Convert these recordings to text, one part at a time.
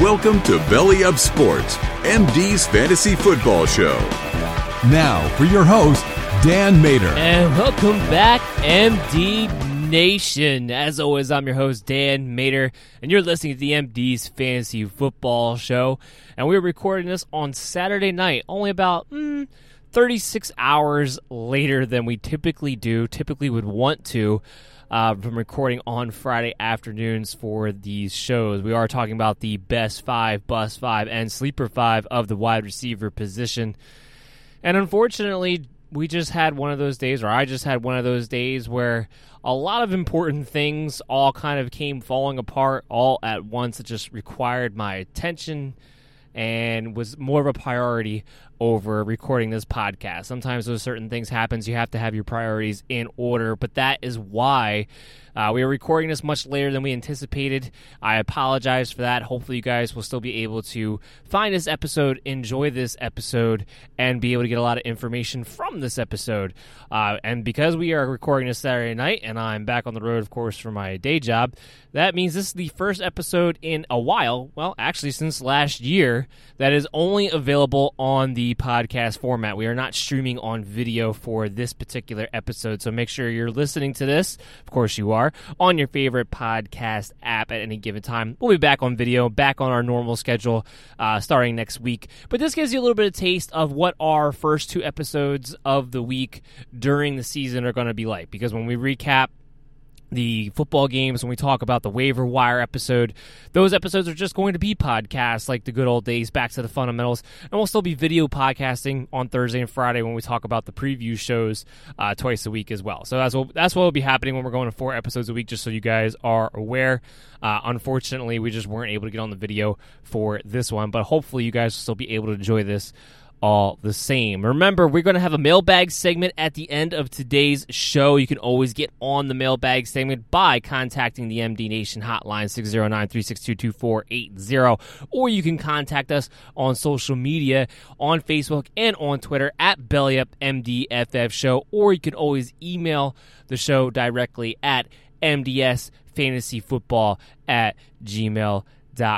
Welcome to Belly Up Sports, MD's Fantasy Football Show. Now, for your host, Dan Mater. And welcome back, MD Nation. As always, I'm your host, Dan Mater, and you're listening to the MD's Fantasy Football Show. And we're recording this on Saturday night, only about mm, 36 hours later than we typically do, typically would want to uh, from recording on Friday afternoons for these shows. We are talking about the best five, bus five, and sleeper five of the wide receiver position. And unfortunately, we just had one of those days, or I just had one of those days where a lot of important things all kind of came falling apart all at once. It just required my attention and was more of a priority over recording this podcast. Sometimes those certain things happens, you have to have your priorities in order, but that is why uh, we are recording this much later than we anticipated. I apologize for that. Hopefully, you guys will still be able to find this episode, enjoy this episode, and be able to get a lot of information from this episode. Uh, and because we are recording this Saturday night, and I'm back on the road, of course, for my day job, that means this is the first episode in a while. Well, actually, since last year, that is only available on the podcast format. We are not streaming on video for this particular episode, so make sure you're listening to this. Of course, you are on your favorite podcast app at any given time. We'll be back on video, back on our normal schedule uh, starting next week. But this gives you a little bit of taste of what our first two episodes of the week during the season are going to be like. Because when we recap the football games, when we talk about the waiver wire episode, those episodes are just going to be podcasts like the good old days, back to the fundamentals. And we'll still be video podcasting on Thursday and Friday when we talk about the preview shows uh, twice a week as well. So that's what, that's what will be happening when we're going to four episodes a week, just so you guys are aware. Uh, unfortunately, we just weren't able to get on the video for this one, but hopefully you guys will still be able to enjoy this all the same. Remember, we're going to have a mailbag segment at the end of today's show. You can always get on the mailbag segment by contacting the MD Nation hotline 609 362 2480, or you can contact us on social media on Facebook and on Twitter at BellyUpMDFF Show, or you can always email the show directly at MDS Fantasy Football at gmail.com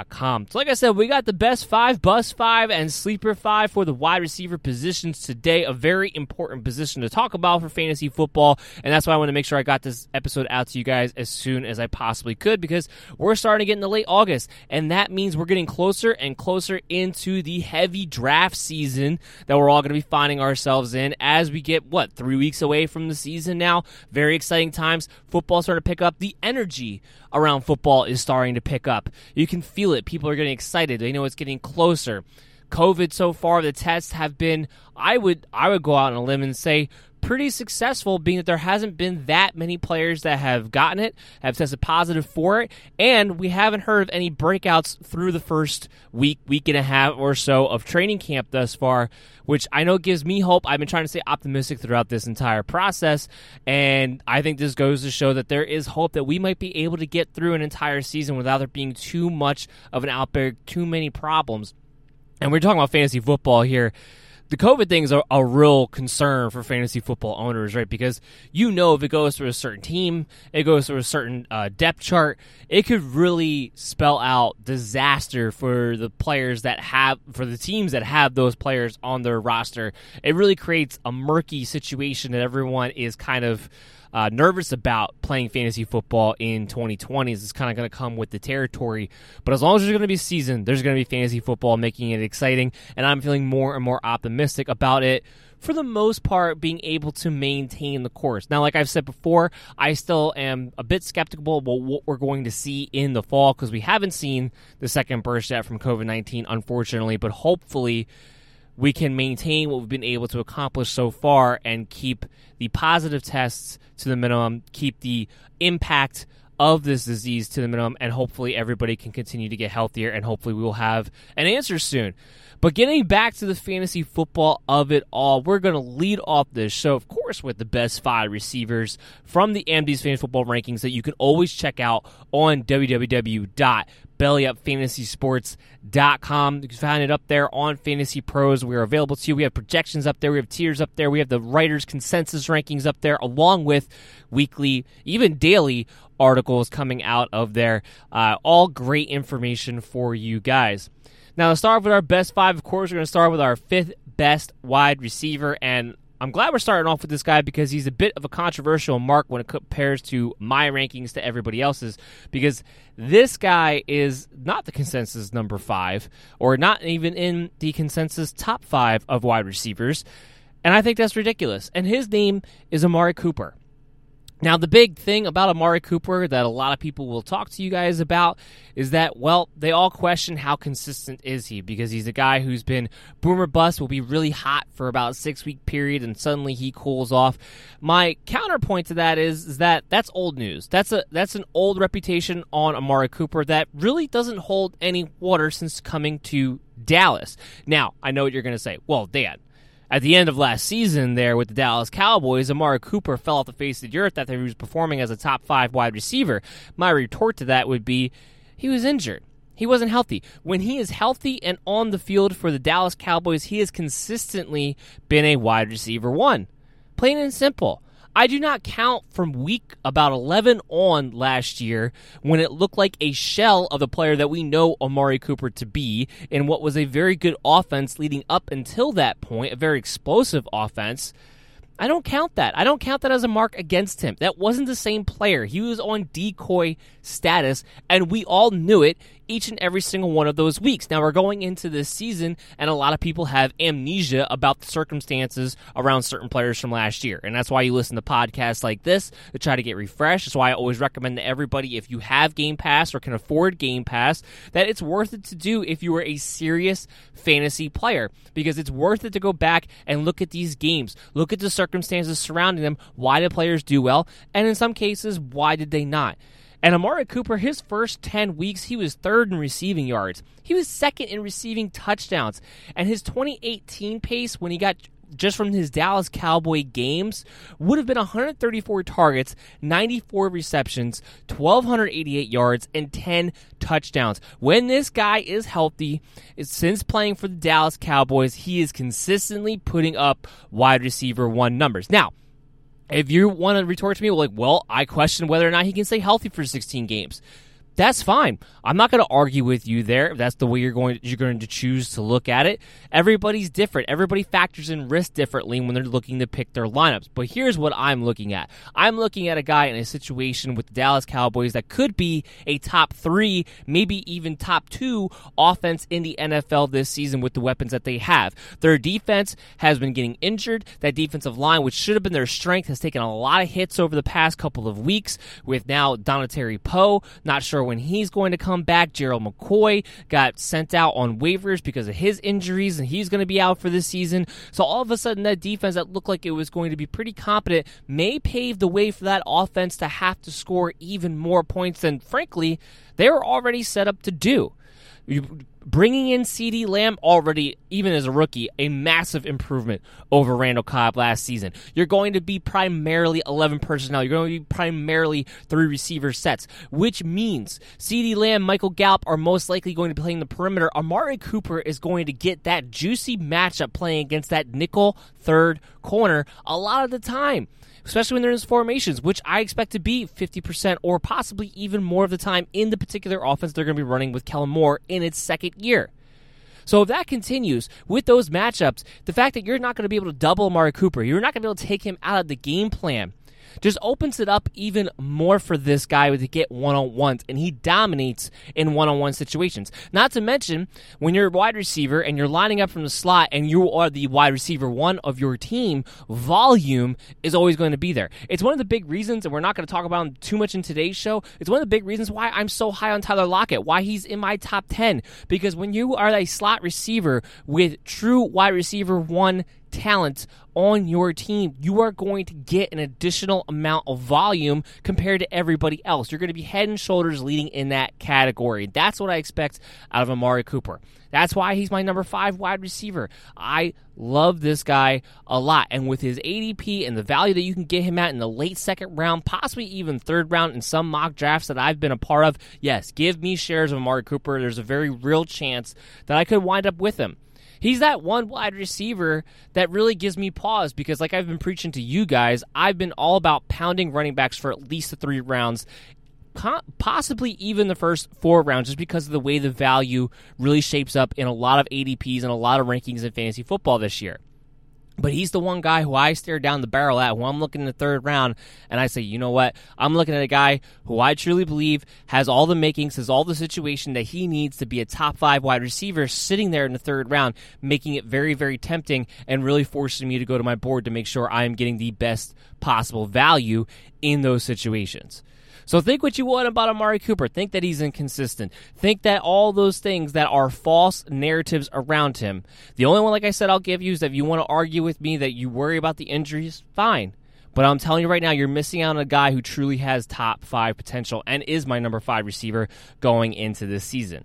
com. So, like I said, we got the best five, bus five, and sleeper five for the wide receiver positions today. A very important position to talk about for fantasy football, and that's why I want to make sure I got this episode out to you guys as soon as I possibly could because we're starting to get into late August, and that means we're getting closer and closer into the heavy draft season that we're all going to be finding ourselves in as we get what three weeks away from the season now. Very exciting times. Football starting to pick up. The energy around football is starting to pick up. You can feel it. People are getting excited. They know it's getting closer. COVID so far, the tests have been I would I would go out on a limb and say pretty successful, being that there hasn't been that many players that have gotten it, have tested positive for it, and we haven't heard of any breakouts through the first week, week and a half or so of training camp thus far, which I know gives me hope. I've been trying to stay optimistic throughout this entire process, and I think this goes to show that there is hope that we might be able to get through an entire season without there being too much of an outbreak, too many problems. And we're talking about fantasy football here the COVID thing is a, real concern for fantasy football owners, right? Because you know if it goes through a certain team, it goes through a certain uh, depth chart, it could really spell out disaster for the players that have, for the teams that have those players on their roster. It really creates a murky situation that everyone is kind of uh, nervous about playing fantasy football in 2020 is it's kind of going to come with the territory. But as long as there's going to be a season, there's going to be fantasy football making it exciting, and I'm feeling more and more optimistic about it for the most part, being able to maintain the course. Now, like I've said before, I still am a bit skeptical about what we're going to see in the fall because we haven't seen the second burst yet from COVID 19, unfortunately, but hopefully we can maintain what we've been able to accomplish so far and keep the positive tests to the minimum, keep the impact of this disease to the minimum, and hopefully everybody can continue to get healthier, and hopefully we will have an answer soon. But getting back to the fantasy football of it all, we're going to lead off this show, of course, with the best five receivers from the MD's Fantasy Football Rankings that you can always check out on www.bellyupfantasysports.com. You can find it up there on Fantasy Pros. We are available to you. We have projections up there. We have tiers up there. We have the writers' consensus rankings up there, along with weekly, even daily articles coming out of there. Uh, all great information for you guys. Now, to start with our best five, of course, we're going to start with our fifth best wide receiver. And I'm glad we're starting off with this guy because he's a bit of a controversial mark when it compares to my rankings to everybody else's. Because this guy is not the consensus number five, or not even in the consensus top five of wide receivers. And I think that's ridiculous. And his name is Amari Cooper. Now, the big thing about Amari Cooper that a lot of people will talk to you guys about is that, well, they all question how consistent is he because he's a guy who's been boomer bust, will be really hot for about six week period, and suddenly he cools off. My counterpoint to that is, is that that's old news. That's a that's an old reputation on Amari Cooper that really doesn't hold any water since coming to Dallas. Now, I know what you're going to say. Well, Dan, at the end of last season, there with the Dallas Cowboys, Amari Cooper fell off the face of the earth after he was performing as a top five wide receiver. My retort to that would be he was injured. He wasn't healthy. When he is healthy and on the field for the Dallas Cowboys, he has consistently been a wide receiver one. Plain and simple. I do not count from week about 11 on last year when it looked like a shell of the player that we know Amari Cooper to be in what was a very good offense leading up until that point, a very explosive offense. I don't count that. I don't count that as a mark against him. That wasn't the same player. He was on decoy status, and we all knew it each and every single one of those weeks. Now we're going into this season, and a lot of people have amnesia about the circumstances around certain players from last year. And that's why you listen to podcasts like this to try to get refreshed. That's why I always recommend to everybody if you have Game Pass or can afford Game Pass, that it's worth it to do if you are a serious fantasy player. Because it's worth it to go back and look at these games, look at the circumstances surrounding them. Why did players do well? And in some cases, why did they not? And Amari Cooper, his first 10 weeks, he was third in receiving yards. He was second in receiving touchdowns. And his 2018 pace, when he got just from his Dallas Cowboy games, would have been 134 targets, 94 receptions, 1,288 yards, and 10 touchdowns. When this guy is healthy, since playing for the Dallas Cowboys, he is consistently putting up wide receiver one numbers. Now, if you want to retort to me, like, well, I question whether or not he can stay healthy for 16 games. That's fine. I'm not going to argue with you there. If that's the way you're going you're going to choose to look at it. Everybody's different. Everybody factors in risk differently when they're looking to pick their lineups. But here's what I'm looking at. I'm looking at a guy in a situation with the Dallas Cowboys that could be a top 3, maybe even top 2 offense in the NFL this season with the weapons that they have. Their defense has been getting injured. That defensive line which should have been their strength has taken a lot of hits over the past couple of weeks with now Dontari Poe not sure when he's going to come back. Gerald McCoy got sent out on waivers because of his injuries, and he's going to be out for this season. So all of a sudden, that defense that looked like it was going to be pretty competent may pave the way for that offense to have to score even more points than, frankly, they were already set up to do. You, bringing in CeeDee Lamb already, even as a rookie, a massive improvement over Randall Cobb last season. You're going to be primarily 11 personnel. You're going to be primarily three receiver sets, which means CeeDee Lamb, Michael Gallup are most likely going to be playing the perimeter. Amari Cooper is going to get that juicy matchup playing against that nickel third corner a lot of the time especially when they're in formations, which I expect to be 50% or possibly even more of the time in the particular offense they're going to be running with Kellen Moore in its second year. So if that continues with those matchups, the fact that you're not going to be able to double Amari Cooper, you're not going to be able to take him out of the game plan just opens it up even more for this guy to get one on ones, and he dominates in one on one situations. Not to mention, when you're a wide receiver and you're lining up from the slot and you are the wide receiver one of your team, volume is always going to be there. It's one of the big reasons, and we're not going to talk about him too much in today's show. It's one of the big reasons why I'm so high on Tyler Lockett, why he's in my top 10. Because when you are a slot receiver with true wide receiver one talent on your team, you are going to get an additional amount of volume compared to everybody else. You're going to be head and shoulders leading in that category. That's what I expect out of Amari Cooper. That's why he's my number five wide receiver. I love this guy a lot. And with his ADP and the value that you can get him at in the late second round, possibly even third round in some mock drafts that I've been a part of, yes, give me shares of Amari Cooper. There's a very real chance that I could wind up with him. He's that one wide receiver that really gives me pause because, like I've been preaching to you guys, I've been all about pounding running backs for at least the three rounds possibly even the first four rounds just because of the way the value really shapes up in a lot of ADPs and a lot of rankings in fantasy football this year. But he's the one guy who I stare down the barrel at when I'm looking in the third round and I say, you know what? I'm looking at a guy who I truly believe has all the makings, has all the situation that he needs to be a top five wide receiver sitting there in the third round, making it very, very tempting and really forcing me to go to my board to make sure I am getting the best possible value in those situations. So think what you want about Amari Cooper. Think that he's inconsistent. Think that all those things that are false narratives around him. The only one, like I said, I'll give you is that if you want to argue with me that you worry about the injuries, fine. But I'm telling you right now, you're missing out on a guy who truly has top five potential and is my number five receiver going into this season.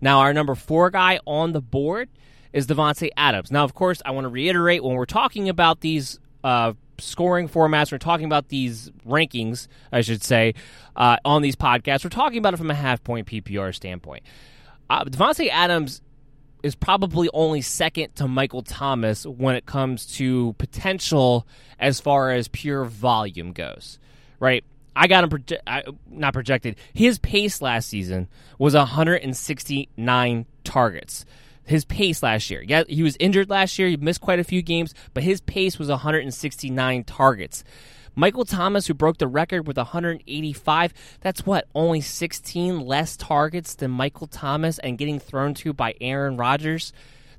Now, our number four guy on the board is Davante Adams. Now, of course, I want to reiterate when we're talking about these uh, scoring formats, we're talking about these rankings, I should say, uh, on these podcasts. We're talking about it from a half point PPR standpoint. Uh, Davante Adams is probably only second to Michael Thomas when it comes to potential as far as pure volume goes, right? I got him proje- I, not projected. His pace last season was 169 targets his pace last year. Yeah, he was injured last year. He missed quite a few games, but his pace was 169 targets. Michael Thomas, who broke the record with 185, that's what, only 16 less targets than Michael Thomas and getting thrown to by Aaron Rodgers.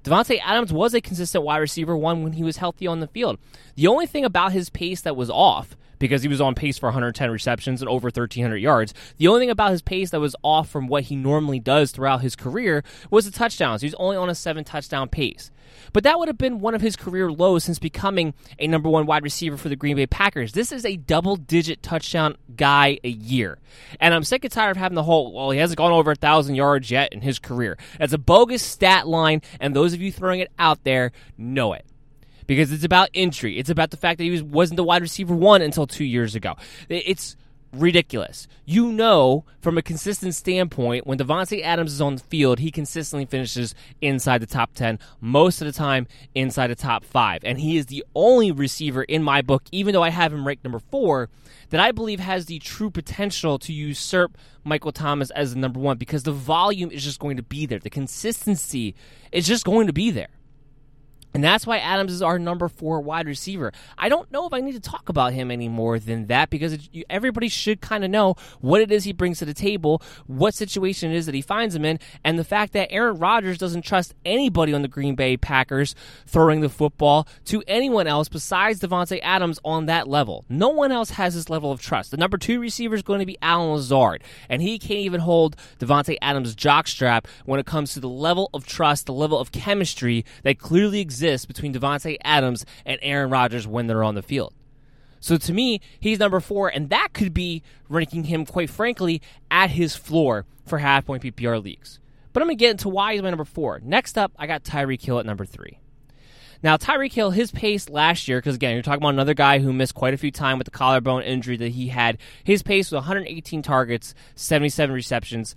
Davante Adams was a consistent wide receiver one when he was healthy on the field. The only thing about his pace that was off because he was on pace for 110 receptions and over 1,300 yards. The only thing about his pace that was off from what he normally does throughout his career was the touchdowns. He's only on a seven touchdown pace. But that would have been one of his career lows since becoming a number one wide receiver for the Green Bay Packers. This is a double digit touchdown guy a year. And I'm sick and tired of having the whole, well, he hasn't gone over a 1,000 yards yet in his career. That's a bogus stat line, and those of you throwing it out there know it because it's about entry. It's about the fact that he was, wasn't the wide receiver one until two years ago. It's ridiculous. You know, from a consistent standpoint, when Davante Adams is on the field, he consistently finishes inside the top 10, most of the time inside the top 5. And he is the only receiver in my book, even though I have him ranked number 4, that I believe has the true potential to usurp Michael Thomas as the number 1 because the volume is just going to be there. The consistency is just going to be there. And that's why Adams is our number four wide receiver. I don't know if I need to talk about him any more than that because it, you, everybody should kind of know what it is he brings to the table, what situation it is that he finds him in, and the fact that Aaron Rodgers doesn't trust anybody on the Green Bay Packers throwing the football to anyone else besides Davante Adams on that level. No one else has this level of trust. The number two receiver is going to be Allen Lazard, and he can't even hold Davante Adams' jockstrap when it comes to the level of trust, the level of chemistry that clearly exists exists between Davante Adams and Aaron Rodgers when they're on the field. So to me, he's number four, and that could be ranking him, quite frankly, at his floor for half point PPR leagues. But I'm going to get into why he's my number four. Next up, I got Tyreek Hill at number three. Now, Tyreek Hill, his pace last year, because again, you're talking about another guy who missed quite a few times with the collarbone injury that he had. His pace was 118 targets, 77 receptions,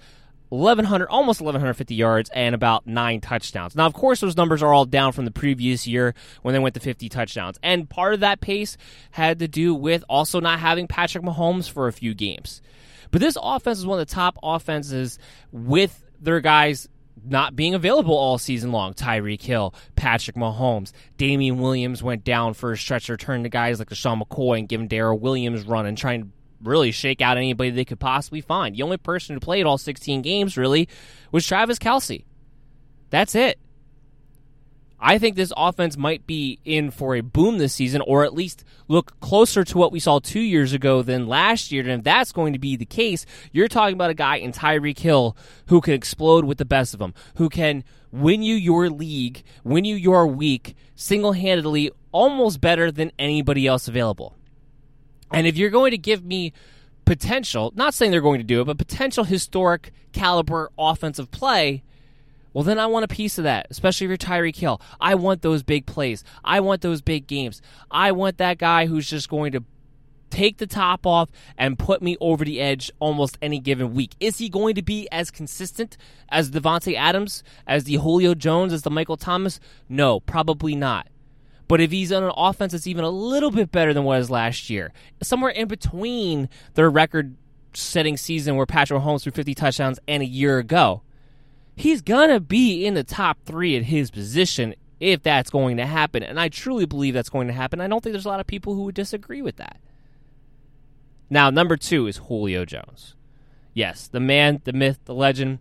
1100 almost 1150 yards and about 9 touchdowns. Now of course those numbers are all down from the previous year when they went to 50 touchdowns. And part of that pace had to do with also not having Patrick Mahomes for a few games. But this offense is one of the top offenses with their guys not being available all season long. Tyreek Hill, Patrick Mahomes, Damien Williams went down for a stretch return to guys like Sean McCoy and giving Darrel Williams run and trying to really shake out anybody they could possibly find. The only person who played all 16 games really was Travis Kelce. That's it. I think this offense might be in for a boom this season, or at least look closer to what we saw two years ago than last year. And if that's going to be the case, you're talking about a guy in Tyreek Hill who can explode with the best of them, who can win you your league, win you your week single handedly, almost better than anybody else available. And if you're going to give me potential, not saying they're going to do it, but potential historic caliber offensive play, well, then I want a piece of that, especially if you're Tyreek Hill. I want those big plays. I want those big games. I want that guy who's just going to take the top off and put me over the edge almost any given week. Is he going to be as consistent as Davante Adams, as the Julio Jones, as the Michael Thomas? No, probably not. But if he's on an offense that's even a little bit better than what was last year, somewhere in between their record setting season where Patrick Mahomes threw 50 touchdowns and a year ago, he's going to be in the top three at his position if that's going to happen. And I truly believe that's going to happen. I don't think there's a lot of people who would disagree with that. Now, number two is Julio Jones. Yes, the man, the myth, the legend.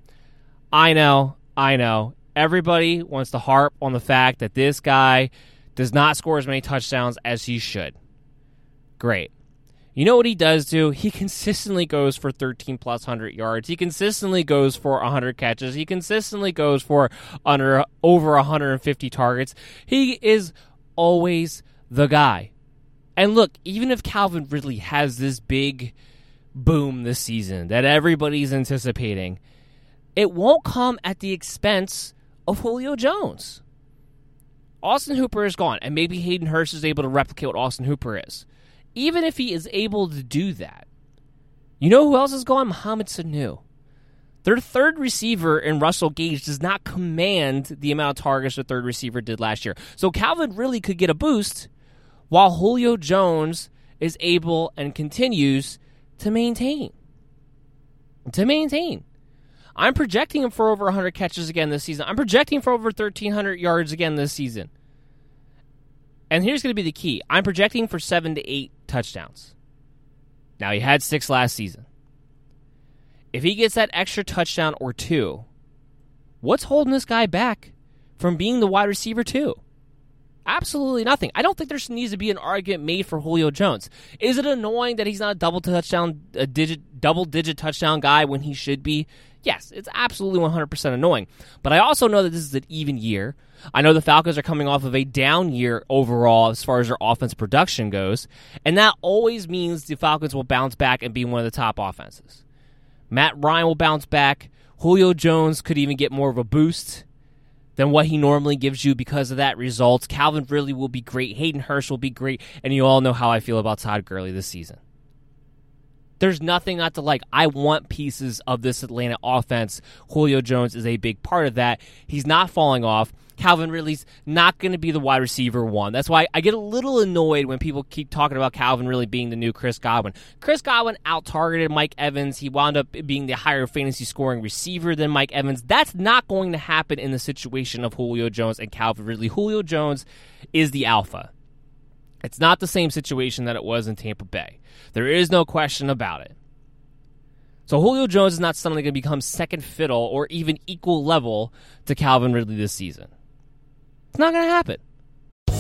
I know, I know. Everybody wants to harp on the fact that this guy does not score as many touchdowns as he should. Great. You know what he does do? He consistently goes for 13 plus 100 yards. He consistently goes for 100 catches. He consistently goes for under over 150 targets. He is always the guy. And look, even if Calvin Ridley has this big boom this season that everybody's anticipating, it won't come at the expense of Julio Jones. Austin Hooper is gone, and maybe Hayden Hurst is able to replicate what Austin Hooper is. Even if he is able to do that, you know who else is gone? Mohamed Sanu. Their third receiver in Russell Gage does not command the amount of targets the third receiver did last year. So Calvin really could get a boost while Julio Jones is able and continues to maintain. To maintain. I'm projecting him for over 100 catches again this season. I'm projecting for over 1,300 yards again this season. And here's going to be the key I'm projecting for seven to eight touchdowns. Now, he had six last season. If he gets that extra touchdown or two, what's holding this guy back from being the wide receiver, too? Absolutely nothing. I don't think there needs to be an argument made for Julio Jones. Is it annoying that he's not a double touchdown, a digit, double digit touchdown guy when he should be? Yes, it's absolutely 100% annoying. But I also know that this is an even year. I know the Falcons are coming off of a down year overall as far as their offense production goes, and that always means the Falcons will bounce back and be one of the top offenses. Matt Ryan will bounce back. Julio Jones could even get more of a boost than what he normally gives you because of that results. Calvin Ridley will be great. Hayden Hurst will be great. And you all know how I feel about Todd Gurley this season. There's nothing not to like. I want pieces of this Atlanta offense. Julio Jones is a big part of that. He's not falling off. Calvin Ridley's not going to be the wide receiver one. That's why I get a little annoyed when people keep talking about Calvin Ridley being the new Chris Godwin. Chris Godwin out targeted Mike Evans. He wound up being the higher fantasy scoring receiver than Mike Evans. That's not going to happen in the situation of Julio Jones and Calvin Ridley. Julio Jones is the alpha. It's not the same situation that it was in Tampa Bay. There is no question about it. So Julio Jones is not suddenly going to become second fiddle or even equal level to Calvin Ridley this season. It's not going to happen.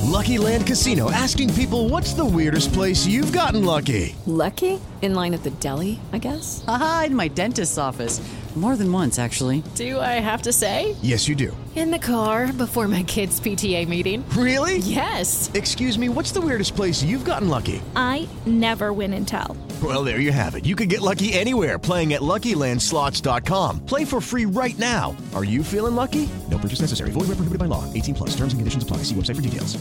Lucky Land Casino asking people what's the weirdest place you've gotten lucky? Lucky? In line at the deli, I guess? Aha, in my dentist's office. More than once, actually. Do I have to say? Yes, you do. In the car before my kids' PTA meeting. Really? Yes. Excuse me, what's the weirdest place you've gotten lucky? I never win and tell. Well, there you have it. You can get lucky anywhere playing at LuckyLandSlots.com. Play for free right now. Are you feeling lucky? No purchase necessary. Void where prohibited by law. 18 plus. Terms and conditions apply. See website for details.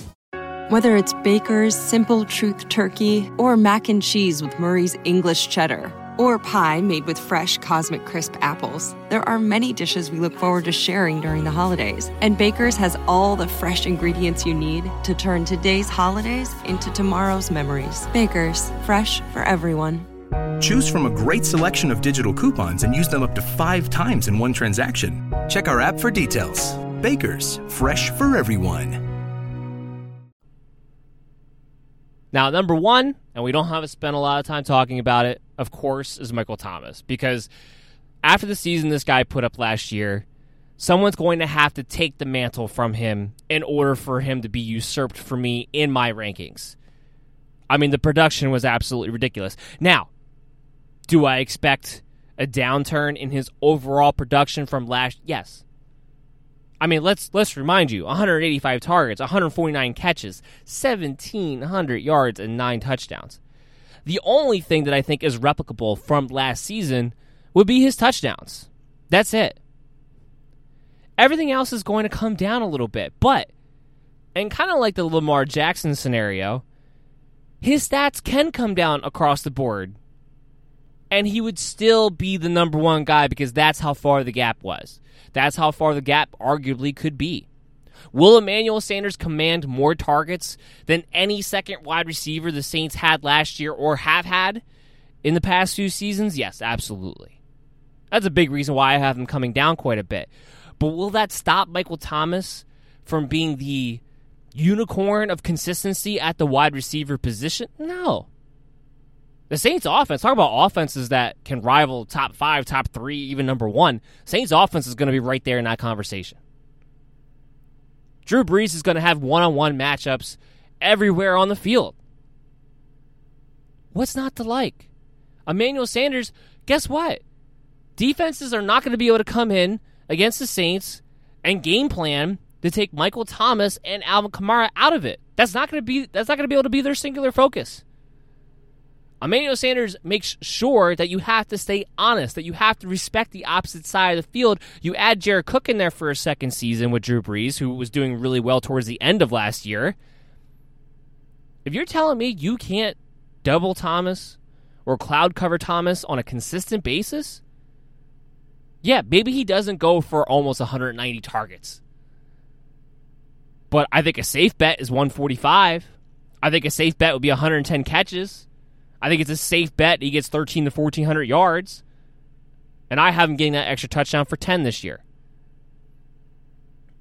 Whether it's Baker's Simple Truth Turkey or mac and cheese with Murray's English Cheddar or pie made with fresh Cosmic Crisp apples, there are many dishes we look forward to sharing during the holidays. And Baker's has all the fresh ingredients you need to turn today's holidays into tomorrow's memories. Baker's, fresh for everyone. Choose from a great selection of digital coupons and use them up to five times in one transaction. Check our app for details. Baker's, fresh for everyone. Now, number one, and we don't have to spend a lot of time talking about it, of course, is Michael Thomas. Because after the season this guy put up last year, someone's going to have to take the mantle from him in order for him to be usurped for me in my rankings. I mean, the production was absolutely ridiculous. Now, do I expect a downturn in his overall production from last? Yes. I mean, let's let's remind you: 185 targets, 149 catches, 1700 yards, and nine touchdowns. The only thing that I think is replicable from last season would be his touchdowns. That's it. Everything else is going to come down a little bit, but and kind of like the Lamar Jackson scenario, his stats can come down across the board. And he would still be the number one guy because that's how far the gap was. That's how far the gap arguably could be. Will Emmanuel Sanders command more targets than any second wide receiver the Saints had last year or have had in the past few seasons? Yes, absolutely. That's a big reason why I have him coming down quite a bit. But will that stop Michael Thomas from being the unicorn of consistency at the wide receiver position? No. The Saints offense, talk about offenses that can rival top five, top three, even number one. Saints offense is going to be right there in that conversation. Drew Brees is going to have one on one matchups everywhere on the field. What's not to like? Emmanuel Sanders, guess what? Defenses are not going to be able to come in against the Saints and game plan to take Michael Thomas and Alvin Kamara out of it. That's not going to be that's not going to be able to be their singular focus. Emmanuel Sanders makes sure that you have to stay honest, that you have to respect the opposite side of the field. You add Jared Cook in there for a second season with Drew Brees, who was doing really well towards the end of last year. If you're telling me you can't double Thomas or cloud cover Thomas on a consistent basis, yeah, maybe he doesn't go for almost 190 targets. But I think a safe bet is 145. I think a safe bet would be 110 catches. I think it's a safe bet he gets 13 to 1400 yards. And I have him getting that extra touchdown for 10 this year.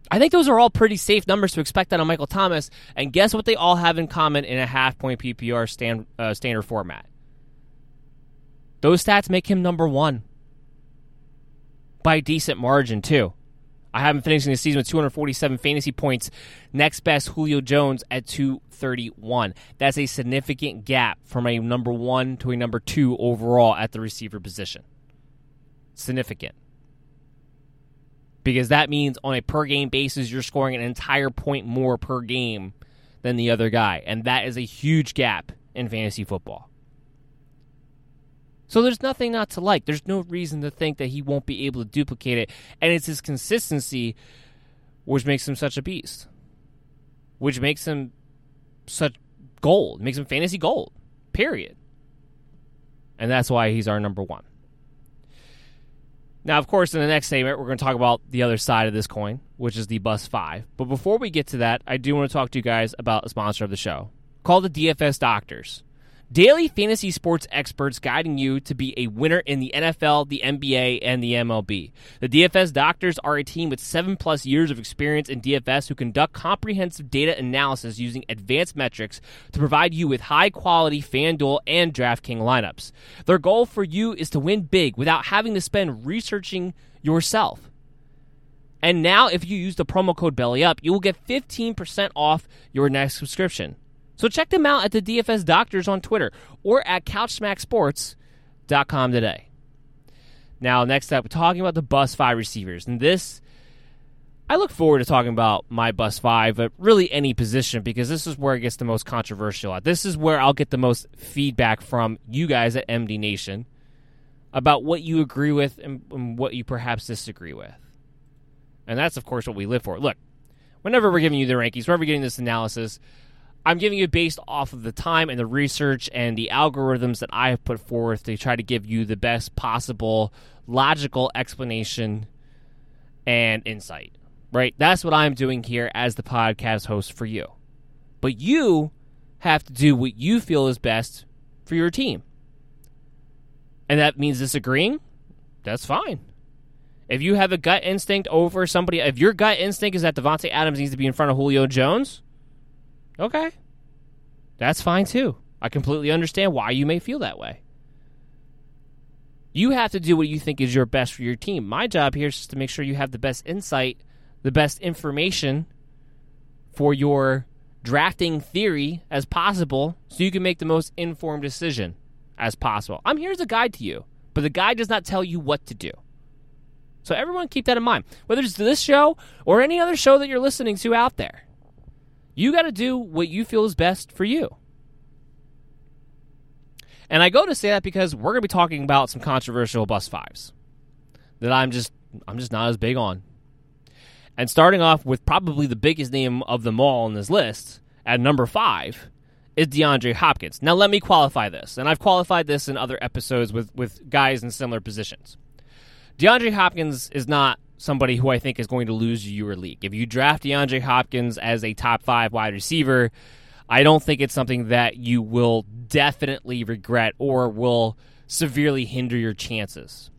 I think those are all pretty safe numbers to expect that on Michael Thomas. And guess what they all have in common in a half point PPR stand, uh, standard format? Those stats make him number one by decent margin, too. I have him finishing the season with 247 fantasy points. Next best, Julio Jones at 231. That's a significant gap from a number one to a number two overall at the receiver position. Significant. Because that means on a per game basis, you're scoring an entire point more per game than the other guy. And that is a huge gap in fantasy football. So there's nothing not to like. There's no reason to think that he won't be able to duplicate it. And it's his consistency which makes him such a beast. Which makes him such gold. Makes him fantasy gold. Period. And that's why he's our number one. Now, of course, in the next segment, we're going to talk about the other side of this coin, which is the Bus 5. But before we get to that, I do want to talk to you guys about a sponsor of the show called the DFS Doctors. Daily fantasy sports experts guiding you to be a winner in the NFL, the NBA, and the MLB. The DFS doctors are a team with seven plus years of experience in DFS who conduct comprehensive data analysis using advanced metrics to provide you with high quality FanDuel and DraftKings lineups. Their goal for you is to win big without having to spend researching yourself. And now, if you use the promo code BELLYUP, you will get 15% off your next subscription. So check them out at the DFS Doctors on Twitter or at CouchSmackSports.com today. Now, next up, talking about the Bus 5 receivers. And this, I look forward to talking about my Bus 5, but really any position because this is where it gets the most controversial at. This is where I'll get the most feedback from you guys at MD Nation about what you agree with and, and what you perhaps disagree with. And that's, of course, what we live for. Look, whenever we're giving you the rankings, whenever we're getting this analysis, I'm giving you based off of the time and the research and the algorithms that I have put forth to try to give you the best possible logical explanation and insight. Right? That's what I'm doing here as the podcast host for you. But you have to do what you feel is best for your team. And that means disagreeing? That's fine. If you have a gut instinct over somebody, if your gut instinct is that Davante Adams needs to be in front of Julio Jones, Okay. That's fine too. I completely understand why you may feel that way. You have to do what you think is your best for your team. My job here is just to make sure you have the best insight, the best information for your drafting theory as possible so you can make the most informed decision as possible. I'm here as a guide to you, but the guide does not tell you what to do. So everyone keep that in mind. Whether it's this show or any other show that you're listening to out there. You got to do what you feel is best for you. And I go to say that because we're going to be talking about some controversial bus fives that I'm just I'm just not as big on. And starting off with probably the biggest name of them all on this list at number 5 is DeAndre Hopkins. Now let me qualify this. And I've qualified this in other episodes with with guys in similar positions. DeAndre Hopkins is not somebody who I think is going to lose you your league. If you draft DeAndre Hopkins as a top five wide receiver, I don't think it's something that you will definitely regret or will severely hinder your chances.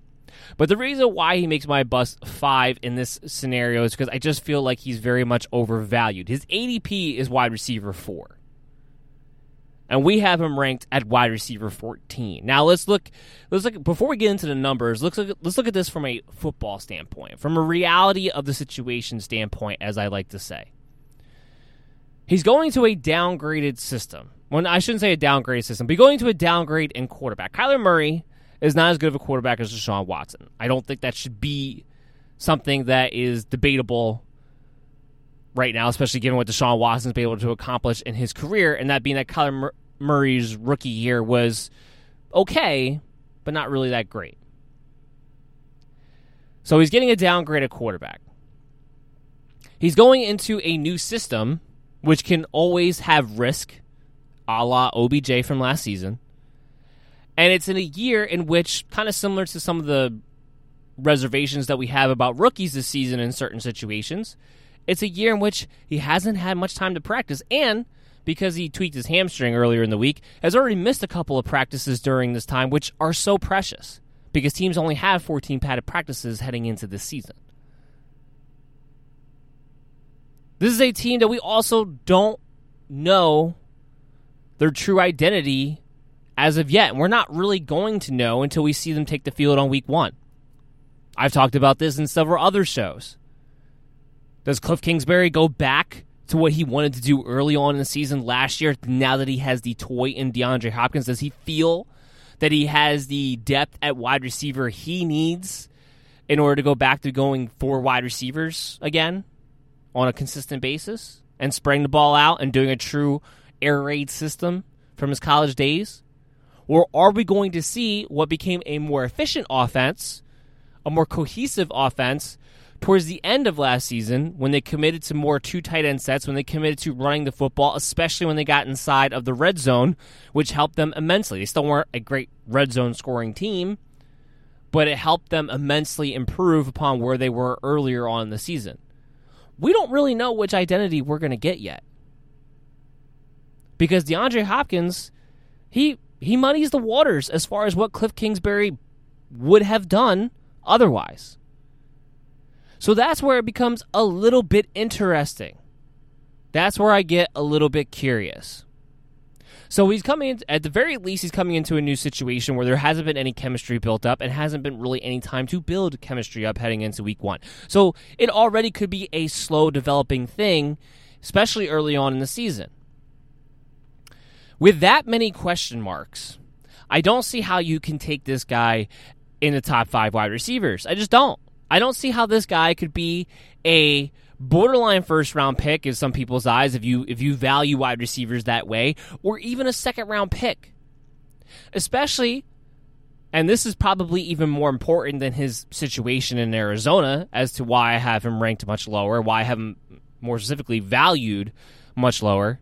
But the reason why he makes my bus five in this scenario is because I just feel like he's very much overvalued. His ADP is wide receiver four and we have him ranked at wide receiver 14. Now let's look let's look before we get into the numbers, let's look let's look at this from a football standpoint, from a reality of the situation standpoint as I like to say. He's going to a downgraded system. Well, I shouldn't say a downgraded system, but going to a downgrade in quarterback. Kyler Murray is not as good of a quarterback as Deshaun Watson. I don't think that should be something that is debatable right now, especially given what Deshaun Watson's been able to accomplish in his career, and that being that Kyler Murray's rookie year was okay, but not really that great. So he's getting a downgraded quarterback. He's going into a new system, which can always have risk, a la OBJ from last season. And it's in a year in which, kind of similar to some of the reservations that we have about rookies this season in certain situations, it's a year in which he hasn't had much time to practice, and because he tweaked his hamstring earlier in the week, has already missed a couple of practices during this time, which are so precious because teams only have 14 padded practices heading into this season. This is a team that we also don't know their true identity as of yet. And we're not really going to know until we see them take the field on week one. I've talked about this in several other shows. Does Cliff Kingsbury go back to what he wanted to do early on in the season last year now that he has the toy in DeAndre Hopkins? Does he feel that he has the depth at wide receiver he needs in order to go back to going four wide receivers again on a consistent basis and spraying the ball out and doing a true air raid system from his college days? Or are we going to see what became a more efficient offense, a more cohesive offense towards the end of last season when they committed to more two tight end sets, when they committed to running the football, especially when they got inside of the red zone, which helped them immensely. They still weren't a great red zone scoring team, but it helped them immensely improve upon where they were earlier on in the season. We don't really know which identity we're going to get yet. Because DeAndre Hopkins, he he muddies the waters as far as what Cliff Kingsbury would have done otherwise. So that's where it becomes a little bit interesting. That's where I get a little bit curious. So he's coming in, at the very least, he's coming into a new situation where there hasn't been any chemistry built up and hasn't been really any time to build chemistry up heading into week one. So it already could be a slow developing thing, especially early on in the season. With that many question marks, I don't see how you can take this guy in the top five wide receivers. I just don't. I don't see how this guy could be a borderline first round pick in some people's eyes if you if you value wide receivers that way, or even a second round pick. Especially and this is probably even more important than his situation in Arizona as to why I have him ranked much lower, why I have him more specifically valued much lower,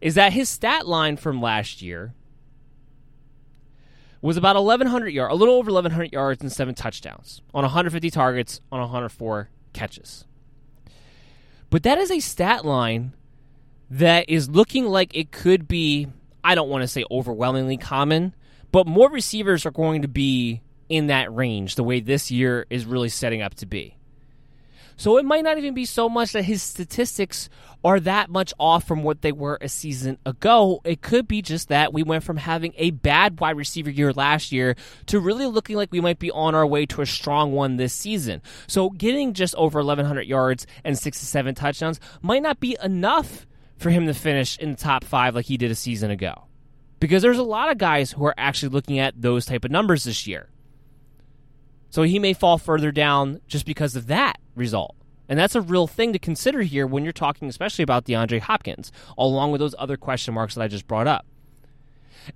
is that his stat line from last year was about 1,100 yards, a little over 1,100 yards and seven touchdowns on 150 targets on 104 catches. But that is a stat line that is looking like it could be, I don't want to say overwhelmingly common, but more receivers are going to be in that range the way this year is really setting up to be. So it might not even be so much that his statistics are that much off from what they were a season ago. It could be just that we went from having a bad wide receiver year last year to really looking like we might be on our way to a strong one this season. So getting just over 1,100 yards and six to seven touchdowns might not be enough for him to finish in the top five like he did a season ago. Because there's a lot of guys who are actually looking at those type of numbers this year. So he may fall further down just because of that result. And that's a real thing to consider here when you're talking, especially about DeAndre Hopkins, along with those other question marks that I just brought up.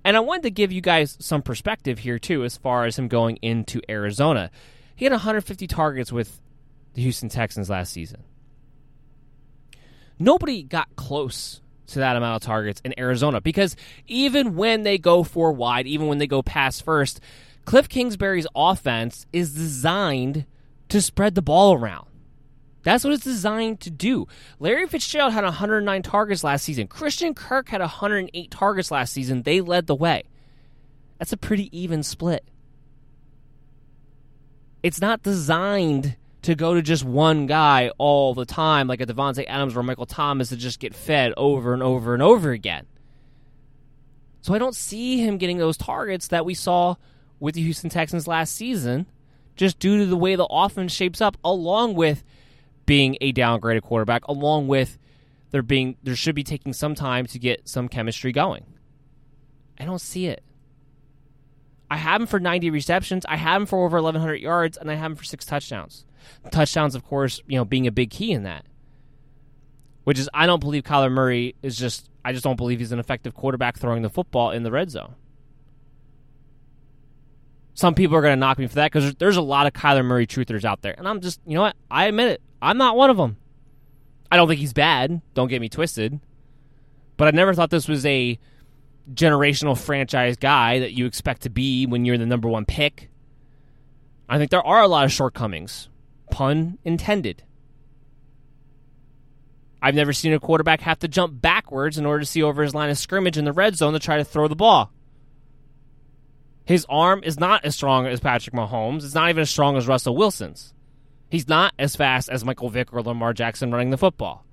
And I wanted to give you guys some perspective here, too, as far as him going into Arizona. He had 150 targets with the Houston Texans last season. Nobody got close to that amount of targets in Arizona because even when they go four wide, even when they go pass first, Cliff Kingsbury's offense is designed to spread the ball around. That's what it's designed to do. Larry Fitzgerald had 109 targets last season. Christian Kirk had 108 targets last season. They led the way. That's a pretty even split. It's not designed to go to just one guy all the time, like a Davante Adams or Michael Thomas, to just get fed over and over and over again. So I don't see him getting those targets that we saw with the Houston Texans last season, just due to the way the offense shapes up, along with being a downgraded quarterback, along with there being there should be taking some time to get some chemistry going. I don't see it. I have him for 90 receptions. I have him for over 1,100 yards, and I have him for six touchdowns. Touchdowns, of course, you know, being a big key in that. Which is, I don't believe Kyler Murray is just. I just don't believe he's an effective quarterback throwing the football in the red zone. Some people are going to knock me for that because there's a lot of Kyler Murray truthers out there. And I'm just, you know what? I admit it. I'm not one of them. I don't think he's bad. Don't get me twisted. But I never thought this was a generational franchise guy that you expect to be when you're the number one pick. I think there are a lot of shortcomings. Pun intended. I've never seen a quarterback have to jump backwards in order to see over his line of scrimmage in the red zone to try to throw the ball. His arm is not as strong as Patrick Mahomes. It's not even as strong as Russell Wilson's. He's not as fast as Michael Vick or Lamar Jackson running the football.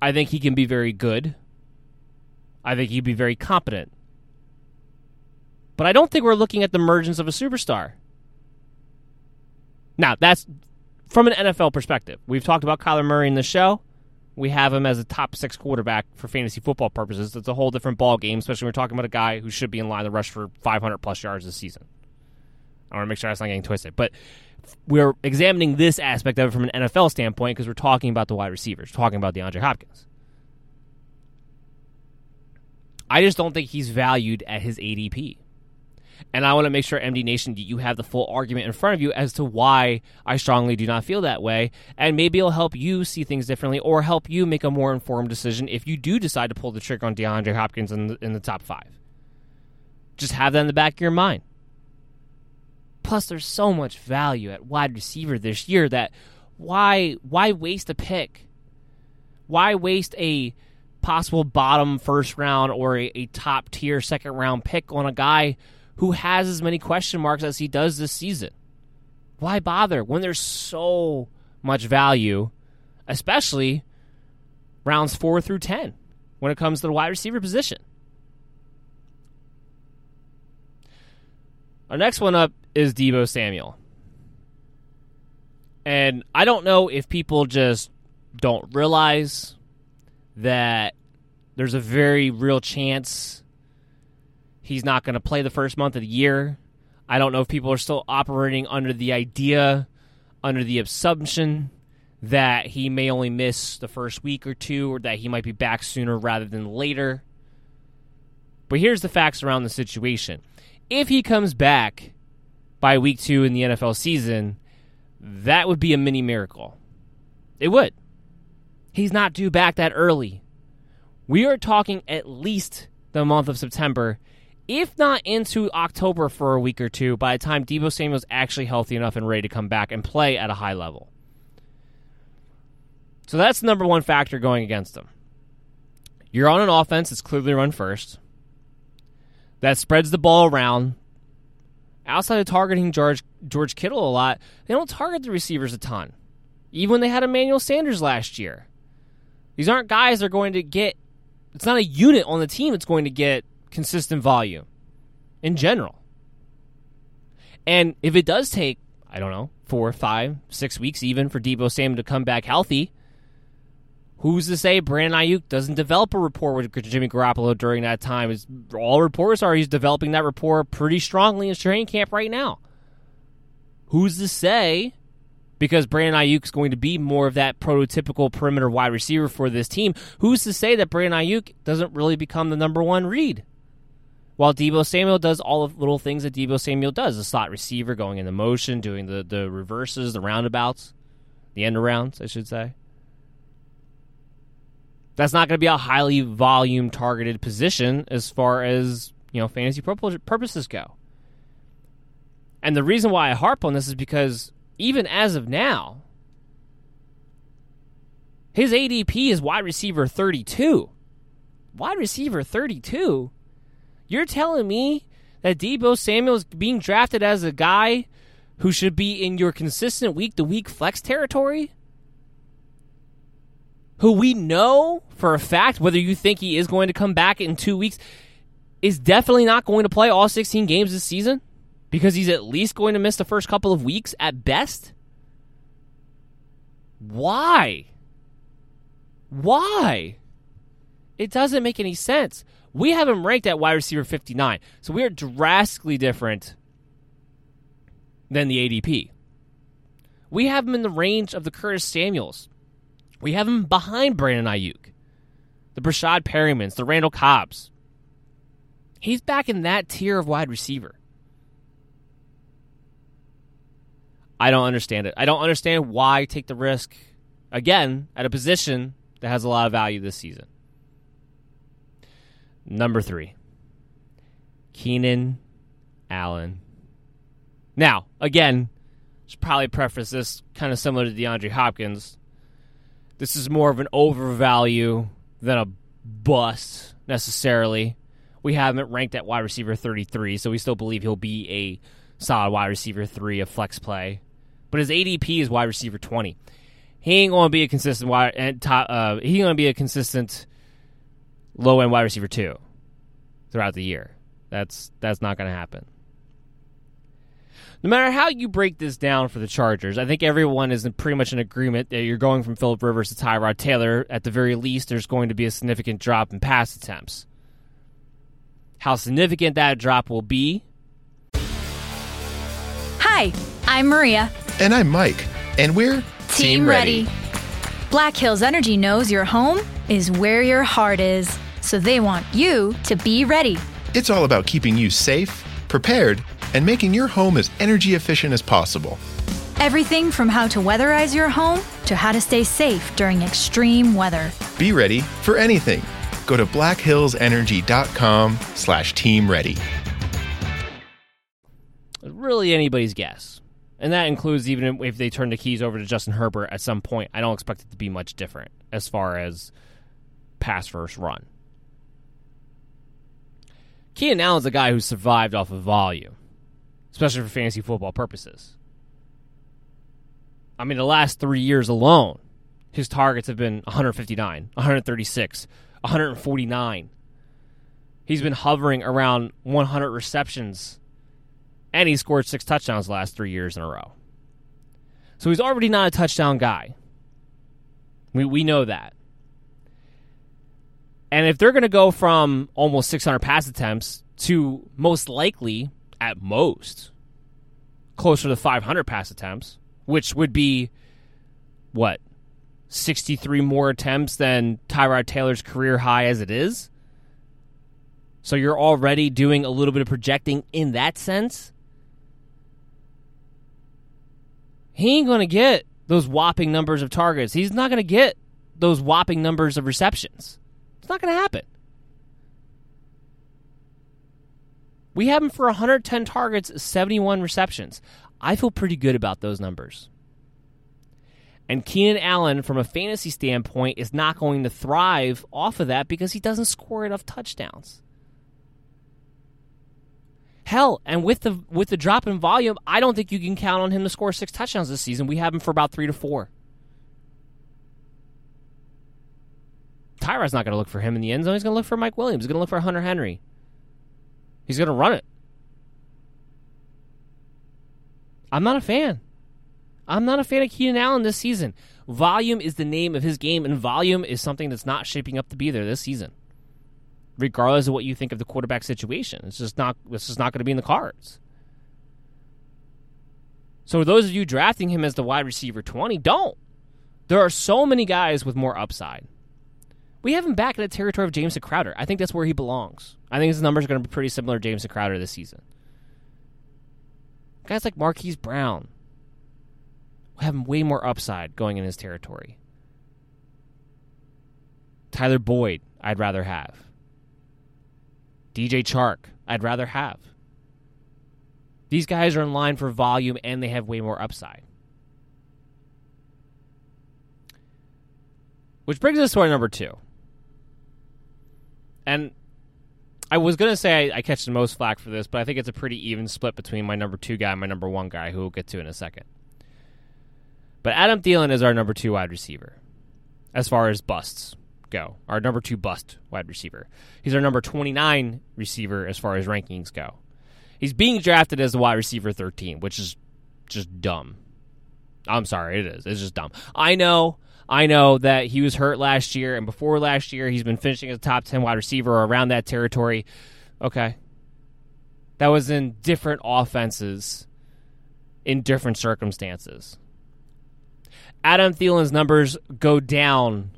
I think he can be very good. I think he'd be very competent. But I don't think we're looking at the emergence of a superstar. Now, that's from an NFL perspective. We've talked about Kyler Murray in the show we have him as a top six quarterback for fantasy football purposes. It's a whole different ball game, especially when we're talking about a guy who should be in line to rush for 500 plus yards this season. I want to make sure that's not getting twisted, but we're examining this aspect of it from an NFL standpoint because we're talking about the wide receivers, talking about DeAndre Hopkins. I just don't think he's valued at his ADP. And I want to make sure, MD Nation, you have the full argument in front of you as to why I strongly do not feel that way. And maybe it'll help you see things differently or help you make a more informed decision if you do decide to pull the trigger on DeAndre Hopkins in the, in the top five. Just have that in the back of your mind. Plus, there's so much value at wide receiver this year that why why waste a pick? Why waste a possible bottom first round or a, a top tier second round pick on a guy who has as many question marks as he does this season? Why bother when there's so much value, especially rounds four through 10 when it comes to the wide receiver position? Our next one up is Deebo Samuel. And I don't know if people just don't realize that there's a very real chance he's not going to play the first month of the year. I don't know if people are still operating under the idea, under the assumption that he may only miss the first week or two or that he might be back sooner rather than later. But here's the facts around the situation. If he comes back by week two in the NFL season, that would be a mini miracle. It would. He's not due back that early. We are talking at least the month of September, if not into October for a week or two, by the time Deebo Samuel's actually healthy enough and ready to come back and play at a high level. So that's the number one factor going against them. You're on an offense that's clearly run first, that spreads the ball around. Outside of targeting George George Kittle a lot, they don't target the receivers a ton. Even when they had Emmanuel Sanders last year. These aren't guys that are going to get it's not a unit on the team that's going to get consistent volume in general. And if it does take, I don't know, four, five, six weeks even for Deebo Samuel to come back healthy, who's to say Brandon Aiyuk doesn't develop a rapport with Jimmy Garoppolo during that time? Is all reports are he's developing that rapport pretty strongly in training camp right now. Who's to say because Brandon Aiyuk is going to be more of that prototypical perimeter wide receiver for this team. Who's to say that Brandon Aiyuk doesn't really become the number one read? While Deebo Samuel does all the little things that Deebo Samuel does, the slot receiver going into motion, doing the, the reverses, the roundabouts, the end arounds, I should say. That's not going to be a highly volume targeted position as far as, you know, fantasy purposes go. And the reason why I harp on this is because even as of now, his ADP is wide receiver 32. Wide receiver 32? You're telling me that Deebo Samuel is being drafted as a guy who should be in your consistent week to week flex territory? Who we know for a fact, whether you think he is going to come back in two weeks, is definitely not going to play all 16 games this season? because he's at least going to miss the first couple of weeks at best? Why? Why? It doesn't make any sense. We have him ranked at wide receiver 59, so we are drastically different than the ADP. We have him in the range of the Curtis Samuels. We have him behind Brandon Aiyuk, the Breshad Perrymans, the Randall Cobbs. He's back in that tier of wide receiver. I don't understand it. I don't understand why take the risk again at a position that has a lot of value this season. Number three, Keenan Allen. Now, again, should probably preface this kind of similar to DeAndre Hopkins. This is more of an overvalue than a bust necessarily. We have him ranked at wide receiver 33, so we still believe he'll be a solid wide receiver 3 of flex play but his ADP is wide receiver 20. He ain't going to be a consistent wide and top. Uh, he's going to be a consistent low end wide receiver two throughout the year. That's that's not going to happen. No matter how you break this down for the Chargers, I think everyone is in pretty much in agreement that you're going from Philip Rivers to Tyrod Taylor. At the very least, there's going to be a significant drop in pass attempts. How significant that drop will be? Hi, I'm Maria. And I'm Mike. And we're Team, Team ready. ready. Black Hills Energy knows your home is where your heart is, so they want you to be ready. It's all about keeping you safe prepared, and making your home as energy efficient as possible. Everything from how to weatherize your home to how to stay safe during extreme weather. Be ready for anything. Go to blackhillsenergy.com slash team ready. Really anybody's guess. And that includes even if they turn the keys over to Justin Herbert at some point. I don't expect it to be much different as far as pass first run. Keenan Allen's a guy who survived off of volume, especially for fantasy football purposes. I mean, the last three years alone, his targets have been 159, 136, 149. He's been hovering around 100 receptions, and he scored six touchdowns last three years in a row. So he's already not a touchdown guy. We, we know that. And if they're going to go from almost 600 pass attempts to most likely, at most, closer to 500 pass attempts, which would be what 63 more attempts than Tyrod Taylor's career high as it is. So you're already doing a little bit of projecting in that sense. He ain't going to get those whopping numbers of targets. He's not going to get those whopping numbers of receptions. It's not going to happen. We have him for 110 targets, 71 receptions. I feel pretty good about those numbers. And Keenan Allen, from a fantasy standpoint, is not going to thrive off of that because he doesn't score enough touchdowns. Hell, and with the with the drop in volume, I don't think you can count on him to score six touchdowns this season. We have him for about three to four. Tyrod's not going to look for him in the end zone. He's going to look for Mike Williams. He's going to look for Hunter Henry. He's going to run it. I'm not a fan. I'm not a fan of Keenan Allen this season. Volume is the name of his game, and volume is something that's not shaping up to be there this season. Regardless of what you think of the quarterback situation, it's just not. It's just not going to be in the cards. So, those of you drafting him as the wide receiver 20, don't. There are so many guys with more upside. We have him back in the territory of Jameson Crowder. I think that's where he belongs. I think his numbers are going to be pretty similar to Jameson Crowder this season. Guys like Marquise Brown have way more upside going in his territory. Tyler Boyd, I'd rather have. DJ Chark, I'd rather have. These guys are in line for volume and they have way more upside. Which brings us to our number two. And I was going to say I, I, catch the most flack for this, but I think it's a pretty even split between my number two guy and my number one guy, who we'll get to in a second. But Adam Thielen is our number two wide receiver as far as busts go. Our number two bust wide receiver. He's our number 29 receiver as far as rankings go. He's being drafted as the wide receiver 13, which is just dumb. I'm sorry, it is. It's just dumb. I know I know that he was hurt last year, and before last year, he's been finishing as a top 10 wide receiver or around that territory. Okay. That was in different offenses, in different circumstances. Adam Thielen's numbers go down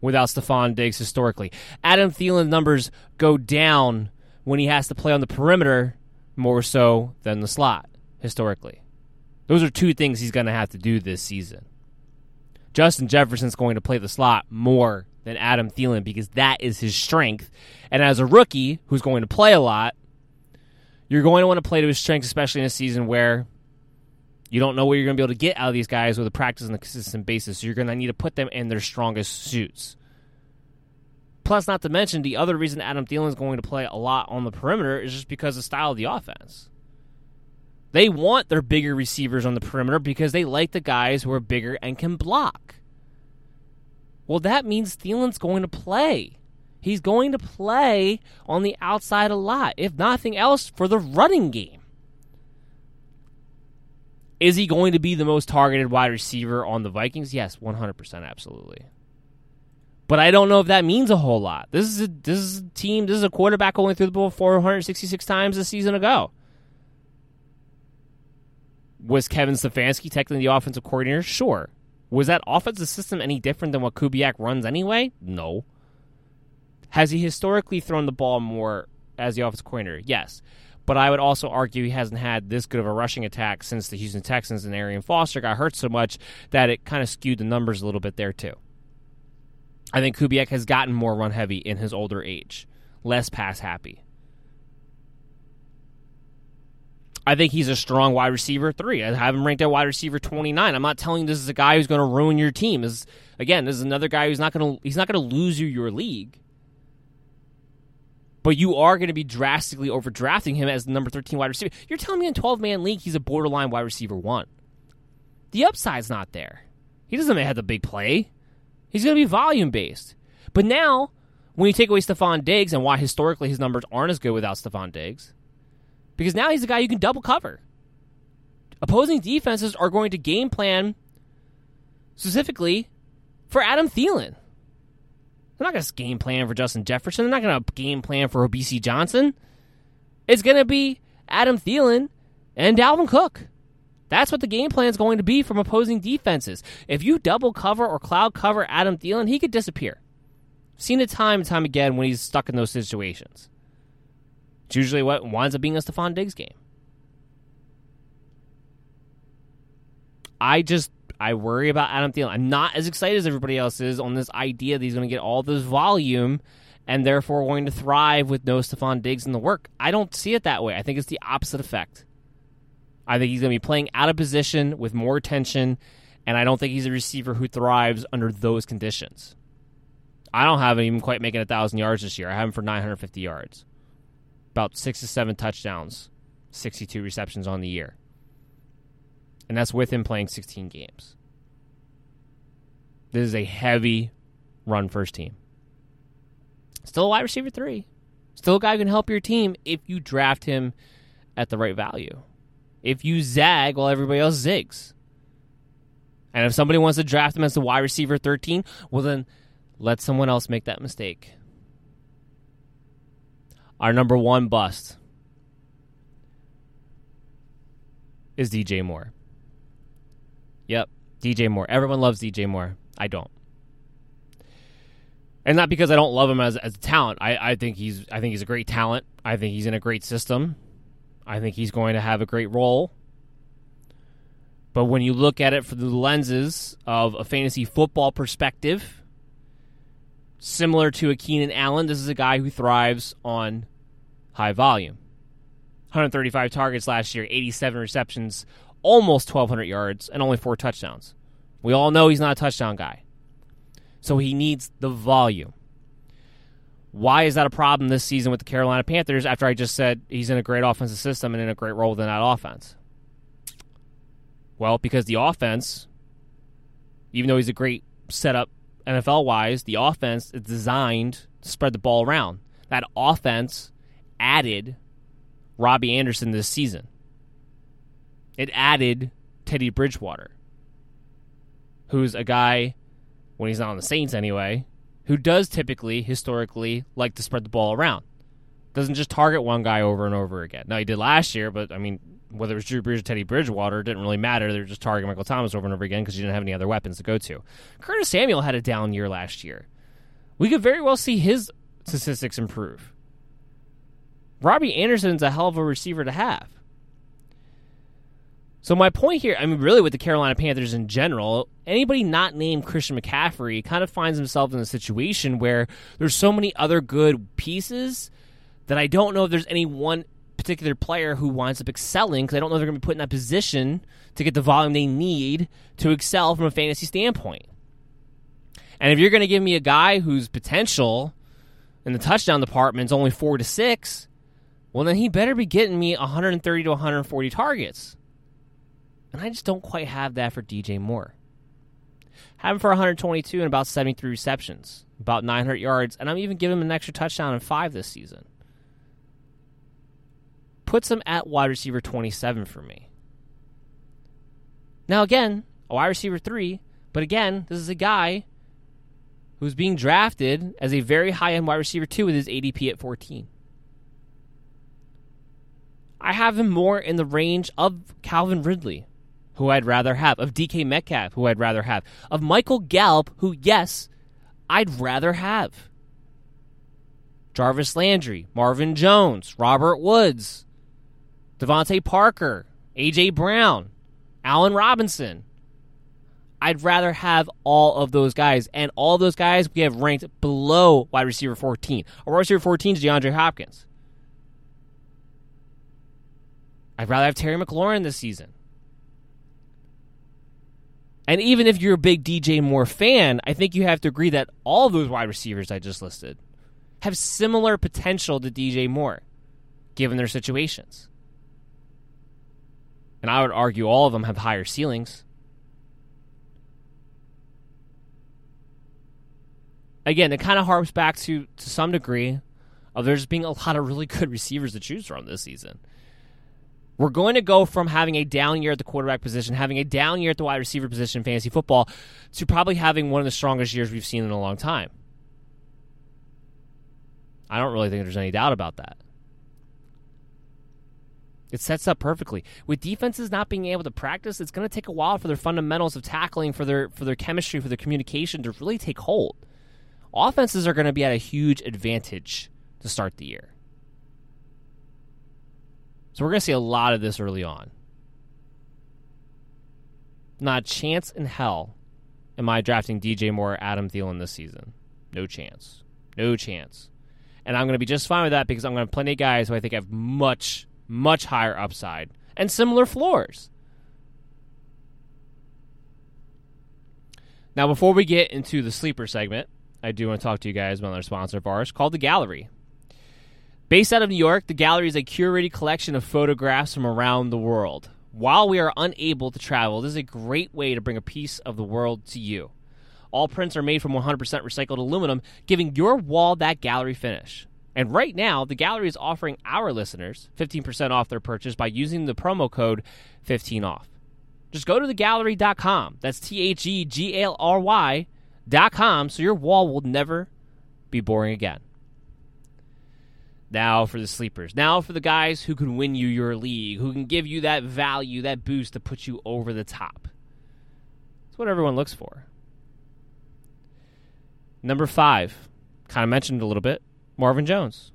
without Stefon Diggs historically. Adam Thielen's numbers go down when he has to play on the perimeter more so than the slot historically. Those are two things he's going to have to do this season. Justin Jefferson's going to play the slot more than Adam Thielen because that is his strength. And as a rookie who's going to play a lot, you're going to want to play to his strengths, especially in a season where you don't know what you're going to be able to get out of these guys with a practice on a consistent basis. So you're going to need to put them in their strongest suits. Plus, not to mention, the other reason Adam Thielen is going to play a lot on the perimeter is just because of the style of the offense. They want their bigger receivers on the perimeter because they like the guys who are bigger and can block. Well, that means Thielen's going to play. He's going to play on the outside a lot, if nothing else, for the running game. Is he going to be the most targeted wide receiver on the Vikings? Yes, 100%, absolutely. But I don't know if that means a whole lot. This is a, this is a team, this is a quarterback only threw the ball 466 times a season ago. Was Kevin Stefanski technically the offensive coordinator? Sure. Was that offensive system any different than what Kubiak runs anyway? No. Has he historically thrown the ball more as the offensive coordinator? Yes. But I would also argue he hasn't had this good of a rushing attack since the Houston Texans and Arian Foster got hurt so much that it kind of skewed the numbers a little bit there too. I think Kubiak has gotten more run heavy in his older age, less pass happy. I think he's a strong wide receiver three. I have him ranked at wide receiver twenty nine. I'm not telling you this is a guy who's going to ruin your team. This, again, this is another guy who's not going to he's not going to lose you your league. But you are going to be drastically overdrafting him as the number 13 wide receiver. You're telling me in 12 man league he's a borderline wide receiver one. The upside's not there. He doesn't have the big play. He's going to be volume based. But now, when you take away Stefon Diggs and why historically his numbers aren't as good without Stefon Diggs, because now he's a guy you can double cover. Opposing defenses are going to game plan specifically for Adam Thielen. They're not going to game plan for Justin Jefferson. They're not going to game plan for Bisi Johnson. It's going to be Adam Thielen and Dalvin Cook. That's what the game plan is going to be from opposing defenses. If you double cover or cloud cover Adam Thielen, he could disappear. Seen it time and time again when he's stuck in those situations. It's usually what winds up being a Stefon Diggs game. I just I worry about Adam Thielen. I'm not as excited as everybody else is on this idea that he's going to get all this volume and therefore going to thrive with no Stefon Diggs in the work. I don't see it that way. I think it's the opposite effect. I think he's going to be playing out of position with more tension, and I don't think he's a receiver who thrives under those conditions. I don't have him even quite making a thousand yards this year. I have him for 950 yards, about six to seven touchdowns, 62 receptions on the year and that's with him playing 16 games. This is a heavy run first team. Still a wide receiver three. Still a guy who can help your team if you draft him at the right value. If you zag while everybody else zigs. And if somebody wants to draft him as the wide receiver 13, well, then let someone else make that mistake. Our number one bust is DJ Moore. Yep, DJ Moore. Everyone loves DJ Moore. I don't. And not because I don't love him as, as a talent. I, I think he's I think he's a great talent. I think he's in a great system. I think he's going to have a great role. But when you look at it from the lenses of a fantasy football perspective, similar to a Keenan Allen, this is a guy who thrives on high volume. 135 targets last year, 87 receptions, almost 1,200 yards and only four touchdowns. We all know he's not a touchdown guy. So he needs the volume. Why is that a problem this season with the Carolina Panthers after I just said he's in a great offensive system and in a great role within that offense? Well, because the offense, even though he's a great setup NFL wise, the offense is designed to spread the ball around. That offense added Robbie Anderson this season. It added Teddy Bridgewater, who's a guy, when he's not on the Saints anyway, who does typically, historically, like to spread the ball around. Doesn't just target one guy over and over again. Now, he did last year, but I mean, whether it was Drew Brees or Teddy Bridgewater, it didn't really matter. They were just targeting Michael Thomas over and over again because you didn't have any other weapons to go to. Curtis Samuel had a down year last year. We could very well see his statistics improve. Robbie Anderson's a hell of a receiver to have. So my point here, I mean, really, with the Carolina Panthers in general, anybody not named Christian McCaffrey kind of finds himself in a situation where there's so many other good pieces that I don't know if there's any one particular player who winds up excelling because I don't know they're going to be put in that position to get the volume they need to excel from a fantasy standpoint. And if you're going to give me a guy whose potential in the touchdown department is only four to six, well, then he better be getting me 130 to 140 targets. And I just don't quite have that for DJ Moore. Have him for 122 and about 73 receptions, about 900 yards, and I'm even giving him an extra touchdown in five this season. Puts him at wide receiver 27 for me. Now, again, a wide receiver three, but again, this is a guy who's being drafted as a very high end wide receiver two with his ADP at 14. I have him more in the range of Calvin Ridley, who I'd rather have, of DK Metcalf, who I'd rather have, of Michael Gallup, who, yes, I'd rather have. Jarvis Landry, Marvin Jones, Robert Woods, DeVante Parker, A.J. Brown, Allen Robinson. I'd rather have all of those guys, and all of those guys we have ranked below wide receiver 14. Our wide receiver 14 is DeAndre Hopkins. I'd rather have Terry McLaurin this season. And even if you're a big DJ Moore fan, I think you have to agree that all those wide receivers I just listed have similar potential to DJ Moore, given their situations. And I would argue all of them have higher ceilings. Again, it kind of harps back to, to some degree, of there's being a lot of really good receivers to choose from this season. We're going to go from having a down year at the quarterback position, having a down year at the wide receiver position in fantasy football, to probably having one of the strongest years we've seen in a long time. I don't really think there's any doubt about that. It sets up perfectly. With defenses not being able to practice, it's going to take a while for their fundamentals of tackling, for their for their chemistry, for their communication to really take hold. Offenses are going to be at a huge advantage to start the year. So we're going to see a lot of this early on. Not a chance in hell am I drafting DJ Moore, Adam Thielen this season. No chance. No chance. And I'm going to be just fine with that because I'm going to have plenty of guys who I think have much, much higher upside and similar floors. Now, before we get into the sleeper segment, I do want to talk to you guys about another sponsor of ours called The Gallery. Based out of New York, the gallery is a curated collection of photographs from around the world. While we are unable to travel, this is a great way to bring a piece of the world to you. All prints are made from 100% recycled aluminum, giving your wall that gallery finish. And right now, the gallery is offering our listeners 15% off their purchase by using the promo code 15OFF. Just go to thegallery.com. That's T H E G A L R Y.com so your wall will never be boring again. Now for the sleepers. Now for the guys who can win you your league, who can give you that value, that boost to put you over the top. That's what everyone looks for. Number five, kind of mentioned a little bit, Marvin Jones.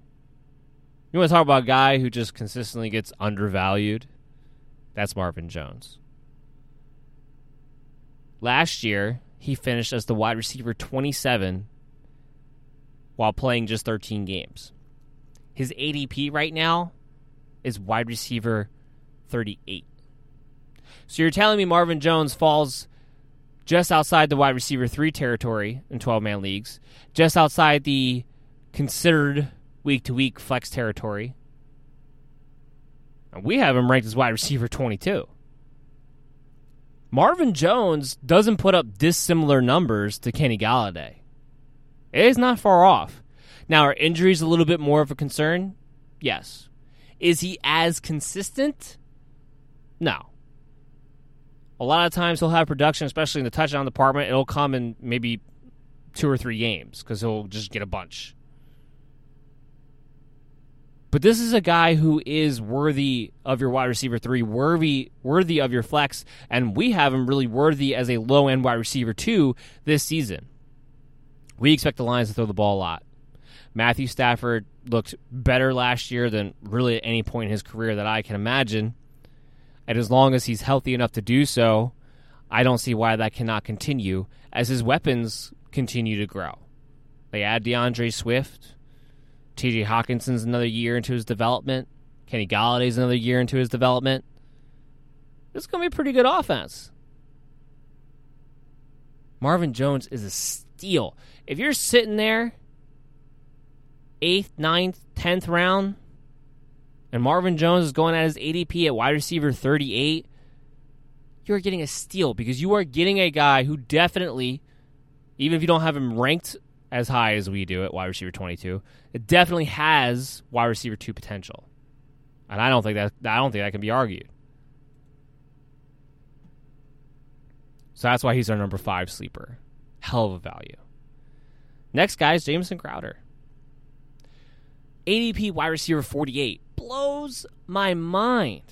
You want to talk about a guy who just consistently gets undervalued? That's Marvin Jones. Last year, he finished as the wide receiver 27 while playing just 13 games. His ADP right now is wide receiver 38. So you're telling me Marvin Jones falls just outside the wide receiver 3 territory in 12 man leagues, just outside the considered week to week flex territory. And we have him ranked as wide receiver 22. Marvin Jones doesn't put up dissimilar numbers to Kenny Golladay. It is not far off. Now, are injuries a little bit more of a concern? Yes. Is he as consistent? No. A lot of times he'll have production, especially in the touchdown department. It'll come in maybe two or three games because he'll just get a bunch. But this is a guy who is worthy of your wide receiver three, worthy worthy of your flex, and we have him really worthy as a low end wide receiver two this season. We expect the Lions to throw the ball a lot. Matthew Stafford looked better last year than really at any point in his career that I can imagine. And as long as he's healthy enough to do so, I don't see why that cannot continue as his weapons continue to grow. They add D'Andre Swift. TJ Hockenson's another year into his development. Kenny Golladay's another year into his development. This is going to be a pretty good offense. Marvin Jones is a steal. If you're sitting there eighth, ninth, tenth round, and Marvin Jones is going at his ADP at wide receiver 38, you are getting a steal because you are getting a guy who definitely, even if you don't have him ranked as high as we do at wide receiver 22, it definitely has wide receiver 2 potential. And I don't think that I don't think that can be argued. So that's why he's our number 5 sleeper. Hell of a value. Next guy is Jameson Crowder. ADP wide receiver 48 blows my mind.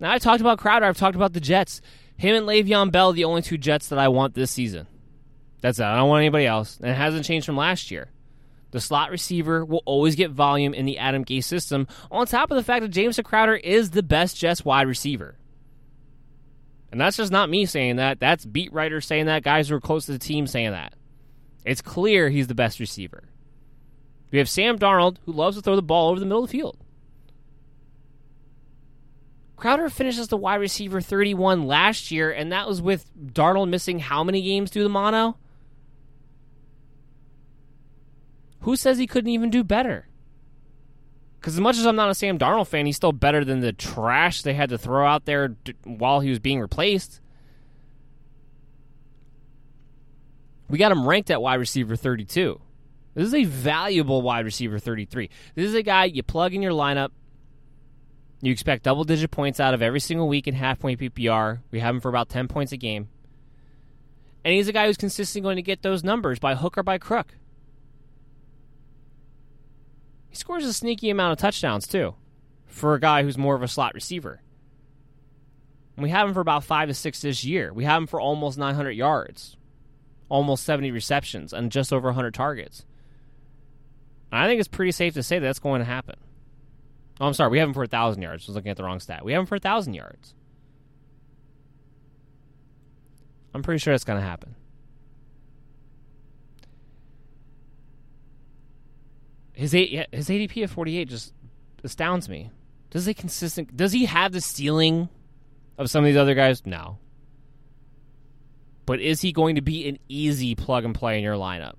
Now I talked about Crowder, I've talked about the Jets. Him and Le'Veon Bell, the only two Jets that I want this season. That's it. I don't want anybody else. And it hasn't changed from last year. The slot receiver will always get volume in the Adam Gase system, on top of the fact that Jameson Crowder is the best Jets wide receiver. And that's just not me saying that. That's beat writers saying that, guys who are close to the team saying that. It's clear he's the best receiver. We have Sam Darnold, who loves to throw the ball over the middle of the field. Crowder finishes the wide receiver 31 last year, and that was with Darnold missing how many games due to mono? Who says he couldn't even do better? Because as much as I'm not a Sam Darnold fan, he's still better than the trash they had to throw out there d- while he was being replaced. We got him ranked at wide receiver 32. This is a valuable wide receiver 33. This is a guy you plug in your lineup. You expect double digit points out of every single week in half point PPR. We have him for about 10 points a game. And he's a guy who's consistently going to get those numbers by hook or by crook. He scores a sneaky amount of touchdowns, too, for a guy who's more of a slot receiver. And we have him for about five to six this year. We have him for almost 900 yards, almost 70 receptions, and just over 100 targets. I think it's pretty safe to say that that's going to happen. Oh, I'm sorry. We have him for 1,000 yards. I was looking at the wrong stat. We have him for 1,000 yards. I'm pretty sure that's going to happen. His his ADP of 48 just astounds me. Does he consistent? Does he have the ceiling of some of these other guys? No. But is he going to be an easy plug and play in your lineup?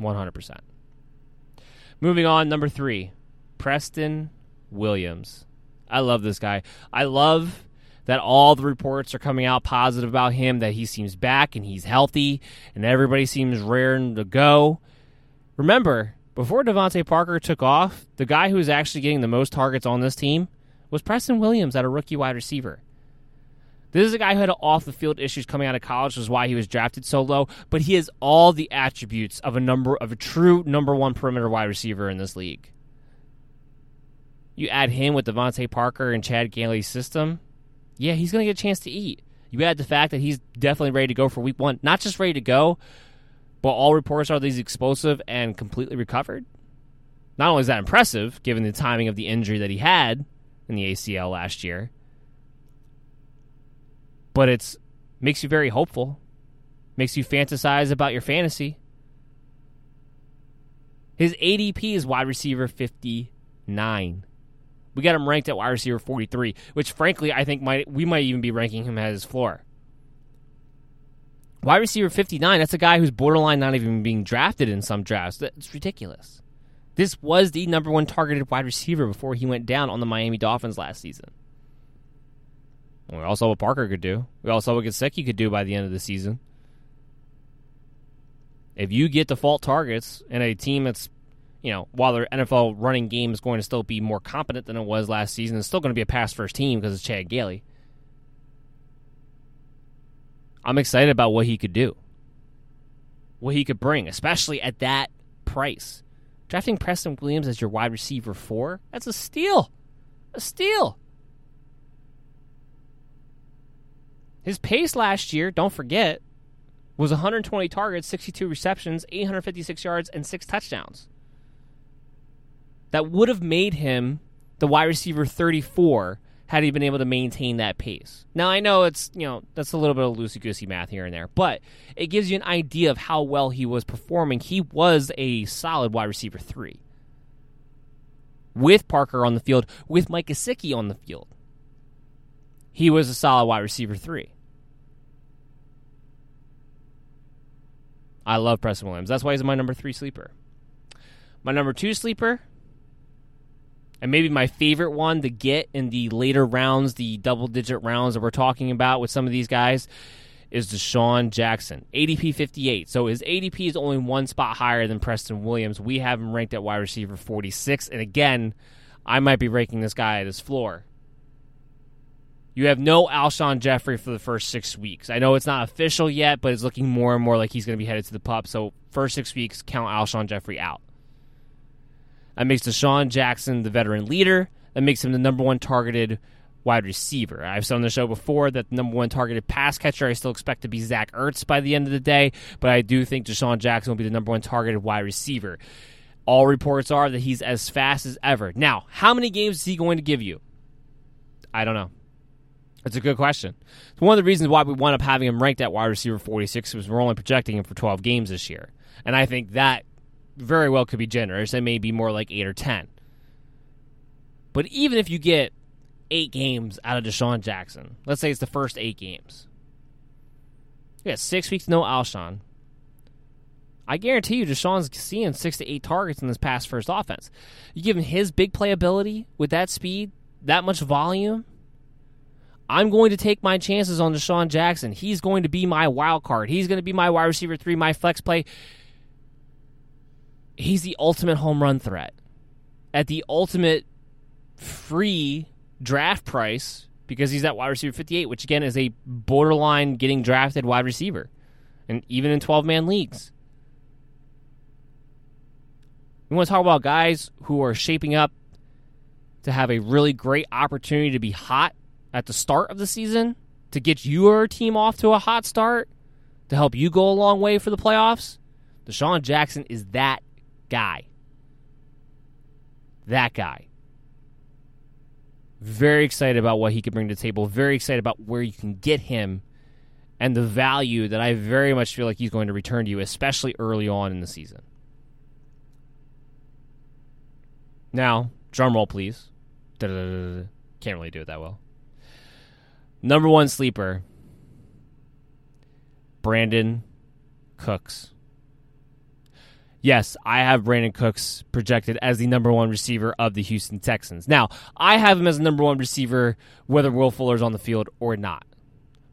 100%. Moving on, number three, Preston Williams. I love this guy. I love that all the reports are coming out positive about him, that he seems back and he's healthy, and everybody seems raring to go. Remember, before DeVante Parker took off, the guy who was actually getting the most targets on this team was Preston Williams at a rookie wide receiver. This is a guy who had off the field issues coming out of college, which is why he was drafted so low. But he has all the attributes of a number of a true number one perimeter wide receiver in this league. You add him with DeVante Parker and Chan Gailey's system, yeah, he's going to get a chance to eat. You add the fact that he's definitely ready to go for week one, not just ready to go, but all reports are he's explosive and completely recovered. Not only is that impressive, given the timing of the injury that he had in the ACL last year, but it's makes you very hopeful. Makes you fantasize about your fantasy. His ADP is wide receiver 59. We got him ranked at wide receiver 43, which frankly I think might we might even be ranking him as his floor. Wide receiver 59, that's a guy who's borderline not even being drafted in some drafts. That's ridiculous. This was the number one targeted wide receiver before he went down on the Miami Dolphins last season. We all saw what Parker could do. We all saw what Gesicki could do by the end of the season. If you get default targets in a team that's, you know, while their NFL running game is going to still be more competent than it was last season, it's still going to be a pass first team because it's Chan Gailey. I'm excited about what he could do, what he could bring, especially at that price. Drafting Preston Williams as your wide receiver four, that's a steal. A steal. His pace last year, don't forget, was 120 targets, 62 receptions, 856 yards, and six touchdowns. That would have made him the wide receiver 34 had he been able to maintain that pace. Now I know it's you know that's a little bit of loosey goosey math here and there, but it gives you an idea of how well he was performing. He was a solid wide receiver three with Parker on the field, with Mike Gesicki on the field. He was a solid wide receiver three. I love Preston Williams. That's why he's my number three sleeper. My number two sleeper, and maybe my favorite one to get in the later rounds, the double digit rounds that we're talking about with some of these guys, is DeSean Jackson. ADP 58. So his ADP is only one spot higher than Preston Williams. We have him ranked at wide receiver 46. And again, I might be ranking this guy at his floor. You have no Alshon Jeffery for the first six weeks. I know it's not official yet, but it's looking more and more like he's going to be headed to the pup. So first six weeks, count Alshon Jeffery out. That makes DeSean Jackson the veteran leader. That makes him the number one targeted wide receiver. I've said on the show before that the number one targeted pass catcher I still expect to be Zach Ertz by the end of the day, but I do think DeSean Jackson will be the number one targeted wide receiver. All reports are that he's as fast as ever. Now, how many games is he going to give you? I don't know. It's a good question. It's one of the reasons why we wound up having him ranked at wide receiver 46 was we're only projecting him for 12 games this year. And I think that very well could be generous. It may be more like 8 or 10. But even if you get eight games out of DeSean Jackson, let's say it's the first eight games, you got six weeks no Alshon. I guarantee you, DeSean's seeing six to eight targets in this past first offense. You give him his big play ability with that speed, that much volume. I'm going to take my chances on DeSean Jackson. He's going to be my wild card. He's going to be my wide receiver three, my flex play. He's the ultimate home run threat. At the ultimate free draft price because he's at wide receiver 58, which again is a borderline getting drafted wide receiver. And even in 12 man leagues. We want to talk about guys who are shaping up to have a really great opportunity to be hot at the start of the season, to get your team off to a hot start, to help you go a long way for the playoffs. DeSean Jackson is that guy. That guy. Very excited about what he can bring to the table. Very excited about where you can get him and the value that I very much feel like he's going to return to you, especially early on in the season. Now, drum roll, please. Da-da-da-da-da. Can't really do it that well. Number one sleeper, Brandin Cooks. Yes, I have Brandin Cooks projected as the number one receiver of the Houston Texans. Now, I have him as the number one receiver whether Will Fuller's on the field or not.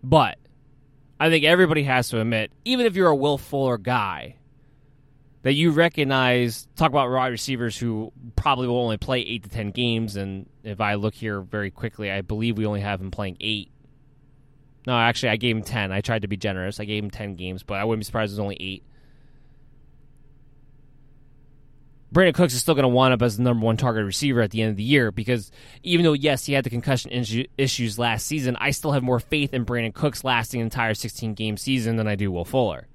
But I think everybody has to admit, even if you're a Will Fuller guy, that you recognize talk about wide receivers who probably will only play eight to ten games and if i look here very quickly i believe we only have him playing eight no actually i gave him ten i tried to be generous i gave him ten games but i wouldn't be surprised it was only eight Brandin Cooks is still going to wind up as the number one target receiver at the end of the year because even though, yes, he had the concussion issues last season, I still have more faith in Brandin Cooks lasting an entire 16 game season than I do Will Fuller.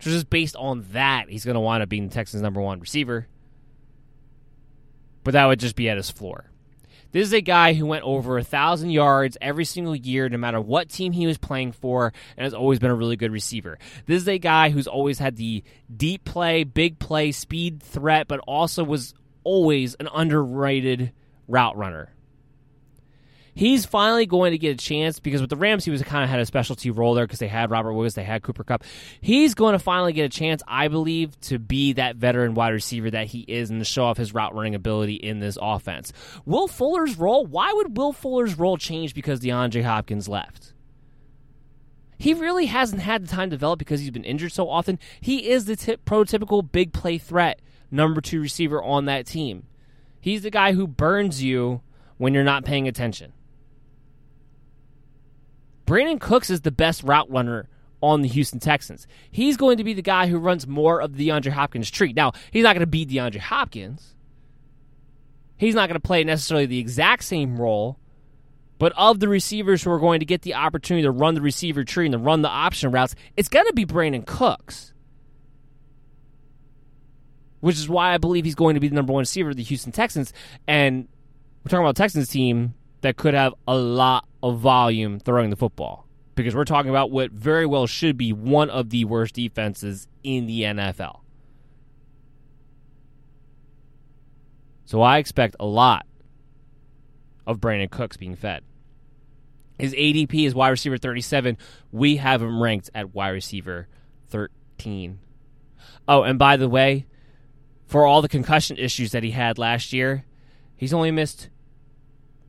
So just based on that, he's going to wind up being the Texans' number one receiver. But that would just be at his floor. This is a guy who went over a thousand yards every single year, no matter what team he was playing for, and has always been a really good receiver. This is a guy who's always had the deep play, big play, speed threat, but also was always an underrated route runner he's finally going to get a chance because with the Rams, he was kind of had a specialty role there because they had Robert Woods, they had Cooper Kupp. He's going to finally get a chance, I believe, to be that veteran wide receiver that he is and to show off his route running ability in this offense. Will Fuller's role, why would Will Fuller's role change because DeAndre Hopkins left? He really hasn't had the time to develop because he's been injured so often. He is the tip, prototypical big play threat, number two receiver on that team. He's the guy who burns you when you're not paying attention. Brandin Cooks is the best route runner on the Houston Texans. He's going to be the guy who runs more of the DeAndre Hopkins tree. Now, he's not going to be DeAndre Hopkins. He's not going to play necessarily the exact same role, but of the receivers who are going to get the opportunity to run the receiver tree and to run the option routes, it's going to be Brandin Cooks. Which is why I believe he's going to be the number one receiver of the Houston Texans. And we're talking about a Texans team that could have a lot of volume throwing the football because we're talking about what very well should be one of the worst defenses in the NFL. So I expect a lot of Brandin Cooks being fed. His ADP is wide receiver 37. We have him ranked at wide receiver 13. Oh, and by the way, for all the concussion issues that he had last year, he's only missed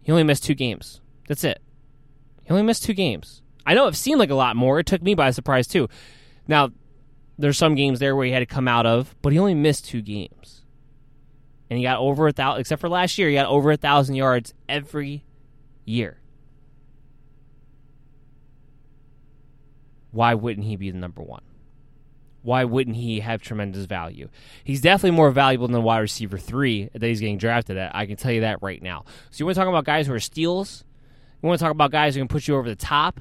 he only missed two games. That's it. He only missed two games. I know it seemed like a lot more. It took me by surprise too. Now, there's some games there where he had to come out of, but he only missed two games, and he got over a thousand. Except for last year, he got over a thousand yards every year. Why wouldn't he be the number one? Why wouldn't he have tremendous value? He's definitely more valuable than wide receiver three that he's getting drafted at. I can tell you that right now. So you want to talk about guys who are steals? We want to talk about guys who can put you over the top.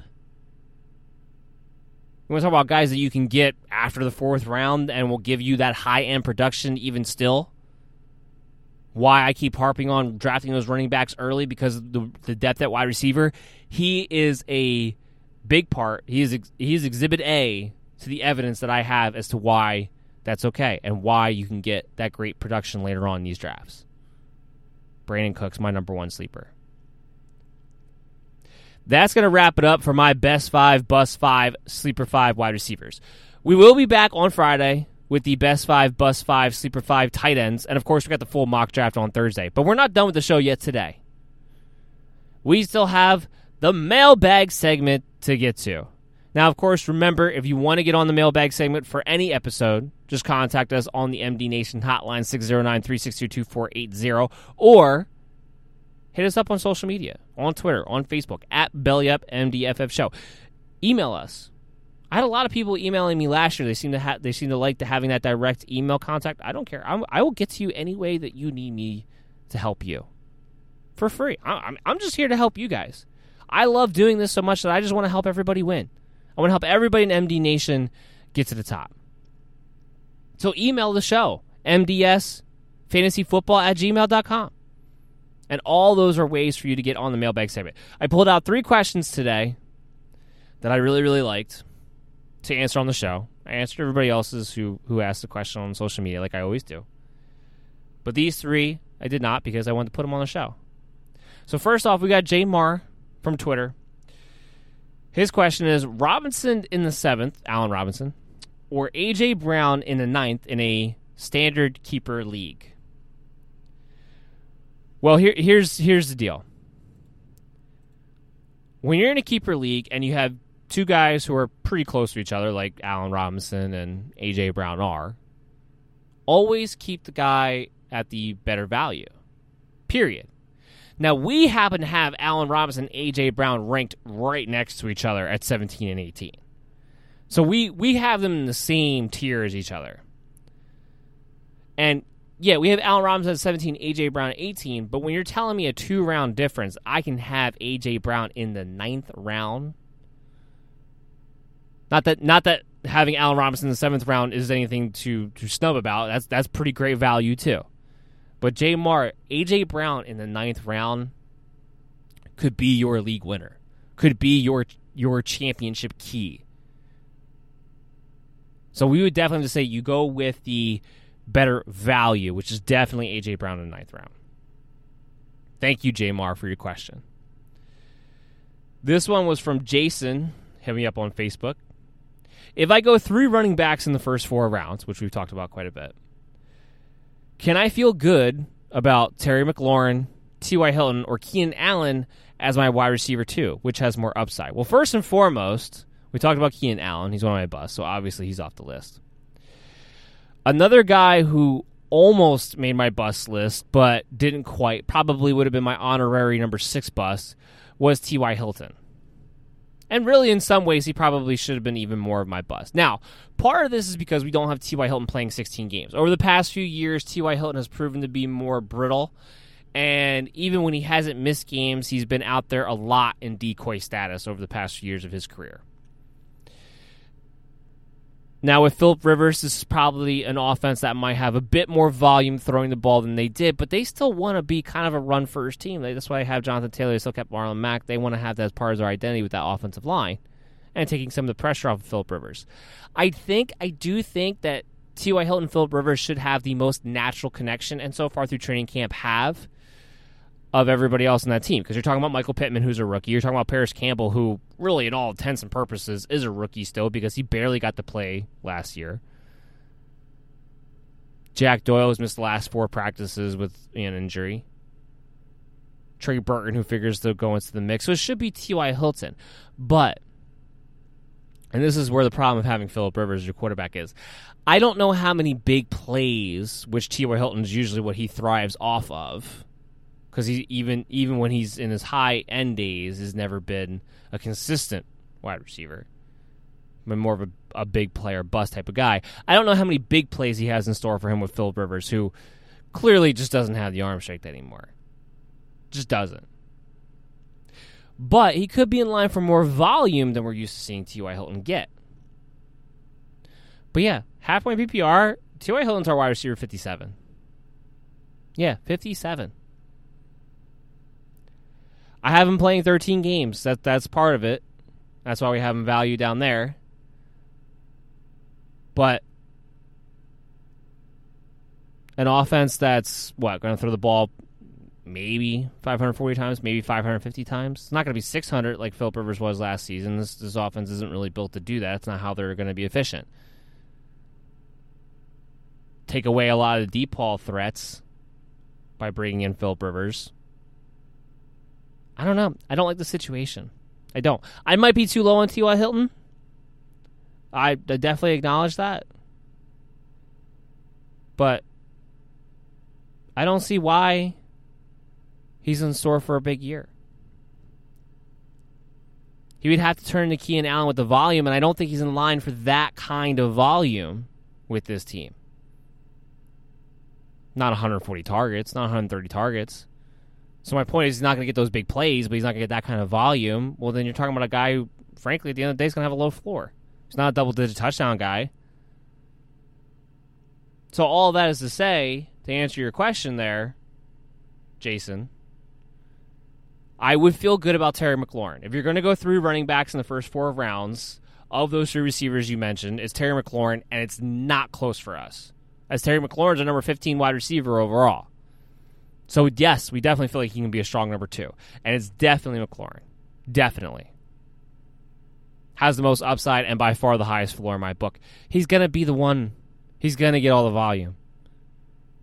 We want to talk about guys that you can get after the fourth round and will give you that high end production even still. Why I keep harping on drafting those running backs early because the, the depth at wide receiver. He is a big part. He is he is exhibit A to the evidence that I have as to why that's okay and why you can get that great production later on in these drafts. Brandin Cooks, my number one sleeper. That's going to wrap it up for my best five, bust five, sleeper five wide receivers. We will be back on Friday with the best five, bust five, sleeper five tight ends. And of course, we got the full mock draft on Thursday. But we're not done with the show yet today. We still have the mailbag segment to get to. Now, of course, remember if you want to get on the mailbag segment for any episode, just contact us on the MD Nation hotline 609 362 2480 or hit us up on social media on Twitter, on Facebook, at BellyUpMDFF Show. Email us. I had a lot of people emailing me last year. They seem to they seem to like to having that direct email contact. I don't care. I'm, i will get to you any way that you need me to help you for free. I'm, I'm just here to help you guys. I love doing this so much that I just want to help everybody win. I want to help everybody in MD Nation get to the top. So email the show, MDS fantasyfootball at gmail.com. And all those are ways for you to get on the mailbag segment. I pulled out three questions today that I really, really liked to answer on the show. I answered everybody else's who, who asked the question on social media, like I always do. But these three I did not because I wanted to put them on the show. So first off, we got Jay Marr from Twitter. His question is Robinson in the seventh, Allen Robinson, or AJ Brown in the ninth in a standard keeper league. Well, here, here's here's the deal. When you're in a keeper league and you have two guys who are pretty close to each other, like Allen Robinson and AJ Brown are, always keep the guy at the better value. Period. Now we happen to have Allen Robinson, and AJ Brown ranked right next to each other at 17 and 18. So we we have them in the same tier as each other. And yeah, we have Allen Robinson at 17, AJ Brown at 18. But when you're telling me a two round difference, I can have AJ Brown in the ninth round. Not that not that having Allen Robinson in the seventh round is anything to to snub about. That's that's pretty great value too. But Marr, AJ Brown in the ninth round could be your league winner. Could be your your championship key. So we would definitely say you go with the better value, which is definitely AJ Brown in the ninth round. Thank you, Jamar, for your question. This one was from Jason. Hit me up on Facebook. If I go three running backs in the first four rounds, which we've talked about quite a bit, can I feel good about Terry McLaurin, T.Y. Hilton, or Keenan Allen as my wide receiver too, which has more upside? Well, first and foremost, we talked about Keenan Allen. He's one of my busts, so obviously he's off the list. Another guy who almost made my bust list, but didn't quite, probably would have been my honorary number six bust, was T.Y. Hilton. And really, in some ways, he probably should have been even more of my bust. Now, part of this is because we don't have T.Y. Hilton playing 16 games. Over the past few years, T.Y. Hilton has proven to be more brittle. And even when he hasn't missed games, he's been out there a lot in decoy status over the past few years of his career. Now, with Philip Rivers, this is probably an offense that might have a bit more volume throwing the ball than they did, but they still want to be kind of a run first team. That's why I have Jonathan Taylor. They still kept Marlon Mack. They want to have that as part of their identity with that offensive line and taking some of the pressure off of Philip Rivers. I think, I do think that T.Y. Hilton and Philip Rivers should have the most natural connection, and so far through training camp have of everybody else in that team. Because you're talking about Michael Pittman, who's a rookie. You're talking about Parris Campbell, who really, in all intents and purposes, is a rookie still because he barely got to play last year. Jack Doyle has missed the last four practices with an injury. Trey Burton, who figures to go into the mix. So it should be T.Y. Hilton. But, and this is where the problem of having Philip Rivers as your quarterback is. I don't know how many big plays, which T.Y. Hilton is usually what he thrives off of because he even even when he's in his high end days has never been a consistent wide receiver, but more of a, a big player bust type of guy. I don't know how many big plays he has in store for him with Philip Rivers, who clearly just doesn't have the arm strength anymore. Just doesn't. But he could be in line for more volume than we're used to seeing T.Y. Hilton get. But yeah, half point PPR, T.Y. Hilton's our wide receiver 57. Yeah, 57. I have him playing 13 games. That that's part of it. That's why we have him value down there. But an offense that's what going to throw the ball maybe 540 times, maybe 550 times. It's not going to be 600 like Philip Rivers was last season. This, this offense isn't really built to do that. It's not how they're going to be efficient. Take away a lot of the deep ball threats by bringing in Philip Rivers. I don't know. I don't like the situation. I don't. I might be too low on T.Y. Hilton. I, definitely acknowledge that. But I don't see why he's in store for a big year. He would have to turn to Keenan Allen with the volume, and I don't think he's in line for that kind of volume with this team. Not 140 targets, not 130 targets. So my point is, he's not going to get those big plays, but he's not going to get that kind of volume. Well, then you're talking about a guy who, frankly, at the end of the day, is going to have a low floor. He's not a double-digit touchdown guy. So all that is to say, to answer your question there, Jason, I would feel good about Terry McLaurin. If you're going to go through running backs in the first four rounds, of those three receivers you mentioned, it's Terry McLaurin, and it's not close for us. As Terry McLaurin's a number 15 wide receiver overall. So, yes, we definitely feel like he can be a strong number two. And it's definitely McLaurin. Definitely. Has the most upside and by far the highest floor in my book. He's to be the one. He's to get all the volume.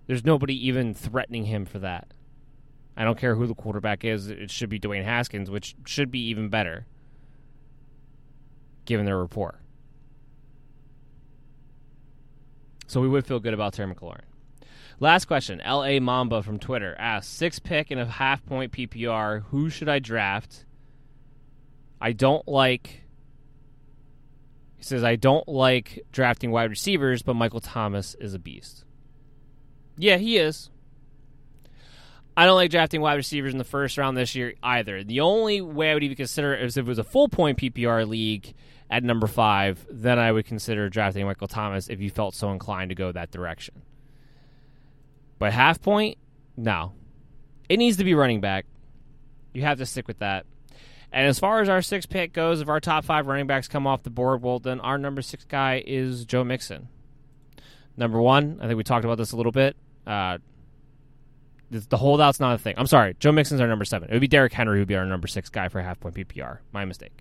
There's nobody even threatening him for that. I don't care who the quarterback is. It should be Dwayne Haskins, which should be even better given their rapport. So we would feel good about Terry McLaurin. Last question. L.A. Mamba from Twitter asks Six pick and a half point PPR. Who should I draft? I don't like. He says, I don't like drafting wide receivers, but Michael Thomas is a beast. Yeah, he is. I don't like drafting wide receivers in the first round this year either. The only way I would even consider it is if it was a full point PPR league at number five, then I would consider drafting Michael Thomas if you felt so inclined to go that direction. But half point, no. It needs to be running back. You have to stick with that. And as far as our six pick goes, if our top five running backs come off the board, well, then our number six guy is Joe Mixon. Number one, I think we talked about this a little bit. Uh, the holdout's not a thing. I'm sorry. Joe Mixon's our number seven. It would be Derrick Henry who would be our number six guy for half point PPR. My mistake.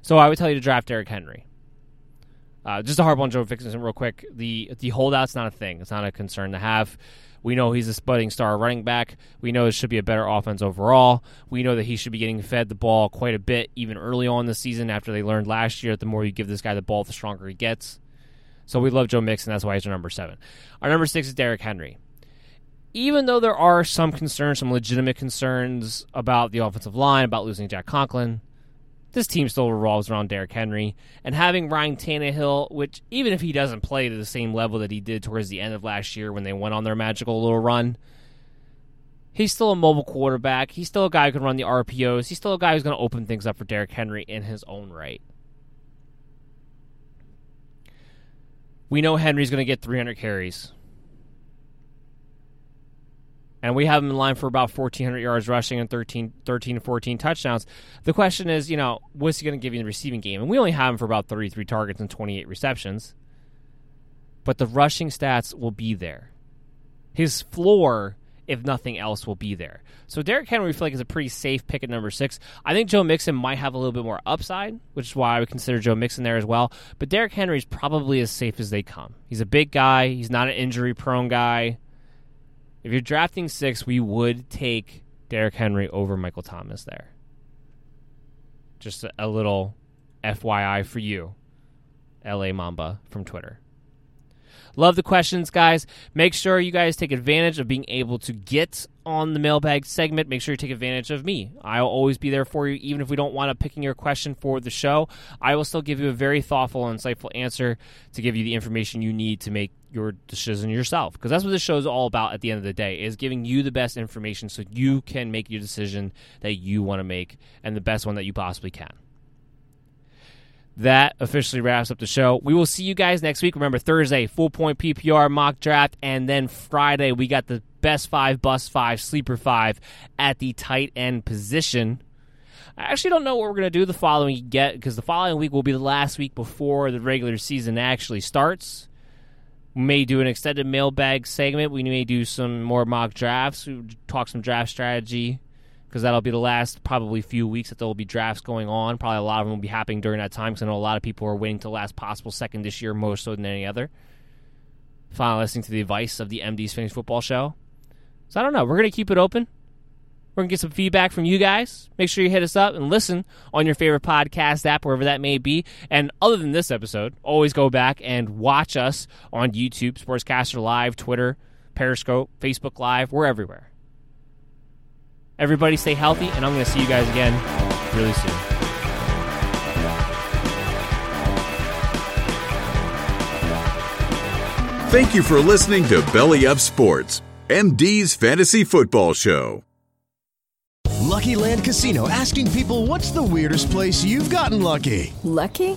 So I would tell you to draft Derrick Henry. Uh, just a hard one, Joe Mixon, real quick. The the holdout's not a thing. It's not a concern to have. We know he's a spudding star running back. We know it should be a better offense overall. We know that he should be getting fed the ball quite a bit, even early on the season. After they learned last year, that the more you give this guy the ball, the stronger he gets. So we love Joe Mixon. That's why he's our number seven. Our number six is Derrick Henry even though there are some concerns, some legitimate concerns about the offensive line, about losing Jack Conklin, this team still revolves around Derrick Henry. And having Ryan Tannehill, which even if he doesn't play to the same level that he did towards the end of last year when they went on their magical little run, he's still a mobile quarterback. He's still a guy who can run the RPOs. He's still a guy who's going to open things up for Derrick Henry in his own right. We know Henry's going to get 300 carries and we have him in line for about 1,400 yards rushing and 13, 13 to 14 touchdowns. The question is, you know, what's he going to give you in the receiving game? And we only have him for about 33 targets and 28 receptions. But the rushing stats will be there. His floor, if nothing else, will be there. So Derrick Henry, we feel like is a pretty safe pick at number six. I think Joe Mixon might have a little bit more upside, which is why I would consider Joe Mixon there as well. But Derrick Henry is probably as safe as they come. He's a big guy. He's not an injury prone guy. If you're drafting six, we would take Derrick Henry over Michael Thomas there. Just a, a little FYI for you, LA Mamba from Twitter. Love the questions, guys. Make sure you guys take advantage of being able to get on the mailbag segment, make sure you take advantage of me. I'll always be there for you, even if we don't wind up picking your question for the show. I will still give you a very thoughtful and insightful answer to give you the information you need to make your decision yourself. Because that's what this show is all about at the end of the day, is giving you the best information so you can make your decision that you want to make and the best one that you possibly can that officially wraps up the show. We will see you guys next week. Remember, Thursday, full point PPR mock draft, and then Friday, we got the best five, bust five, sleeper five at the tight end position. I actually don't know what we're going to do the following get because the following week will be the last week before the regular season actually starts. We may do an extended mailbag segment. We may do some more mock drafts, We talk some draft strategy because that'll be the last probably few weeks that there will be drafts going on. Probably a lot of them will be happening during that time because I know a lot of people are waiting to last possible second this year, more so than any other. Finally, listening to the advice of the MD's Fantasy Football Show. So I don't know. We're going to keep it open. We're going to get some feedback from you guys. Make sure you hit us up and listen on your favorite podcast app, wherever that may be. And other than this episode, always go back and watch us on YouTube, Sportscaster Live, Twitter, Periscope, Facebook Live. We're everywhere. Everybody stay healthy, and I'm going to see you guys again really soon. Thank you for listening to Belly Up Sports, MD's Fantasy Football Show. Lucky Land Casino asking people what's the weirdest place you've gotten lucky? Lucky?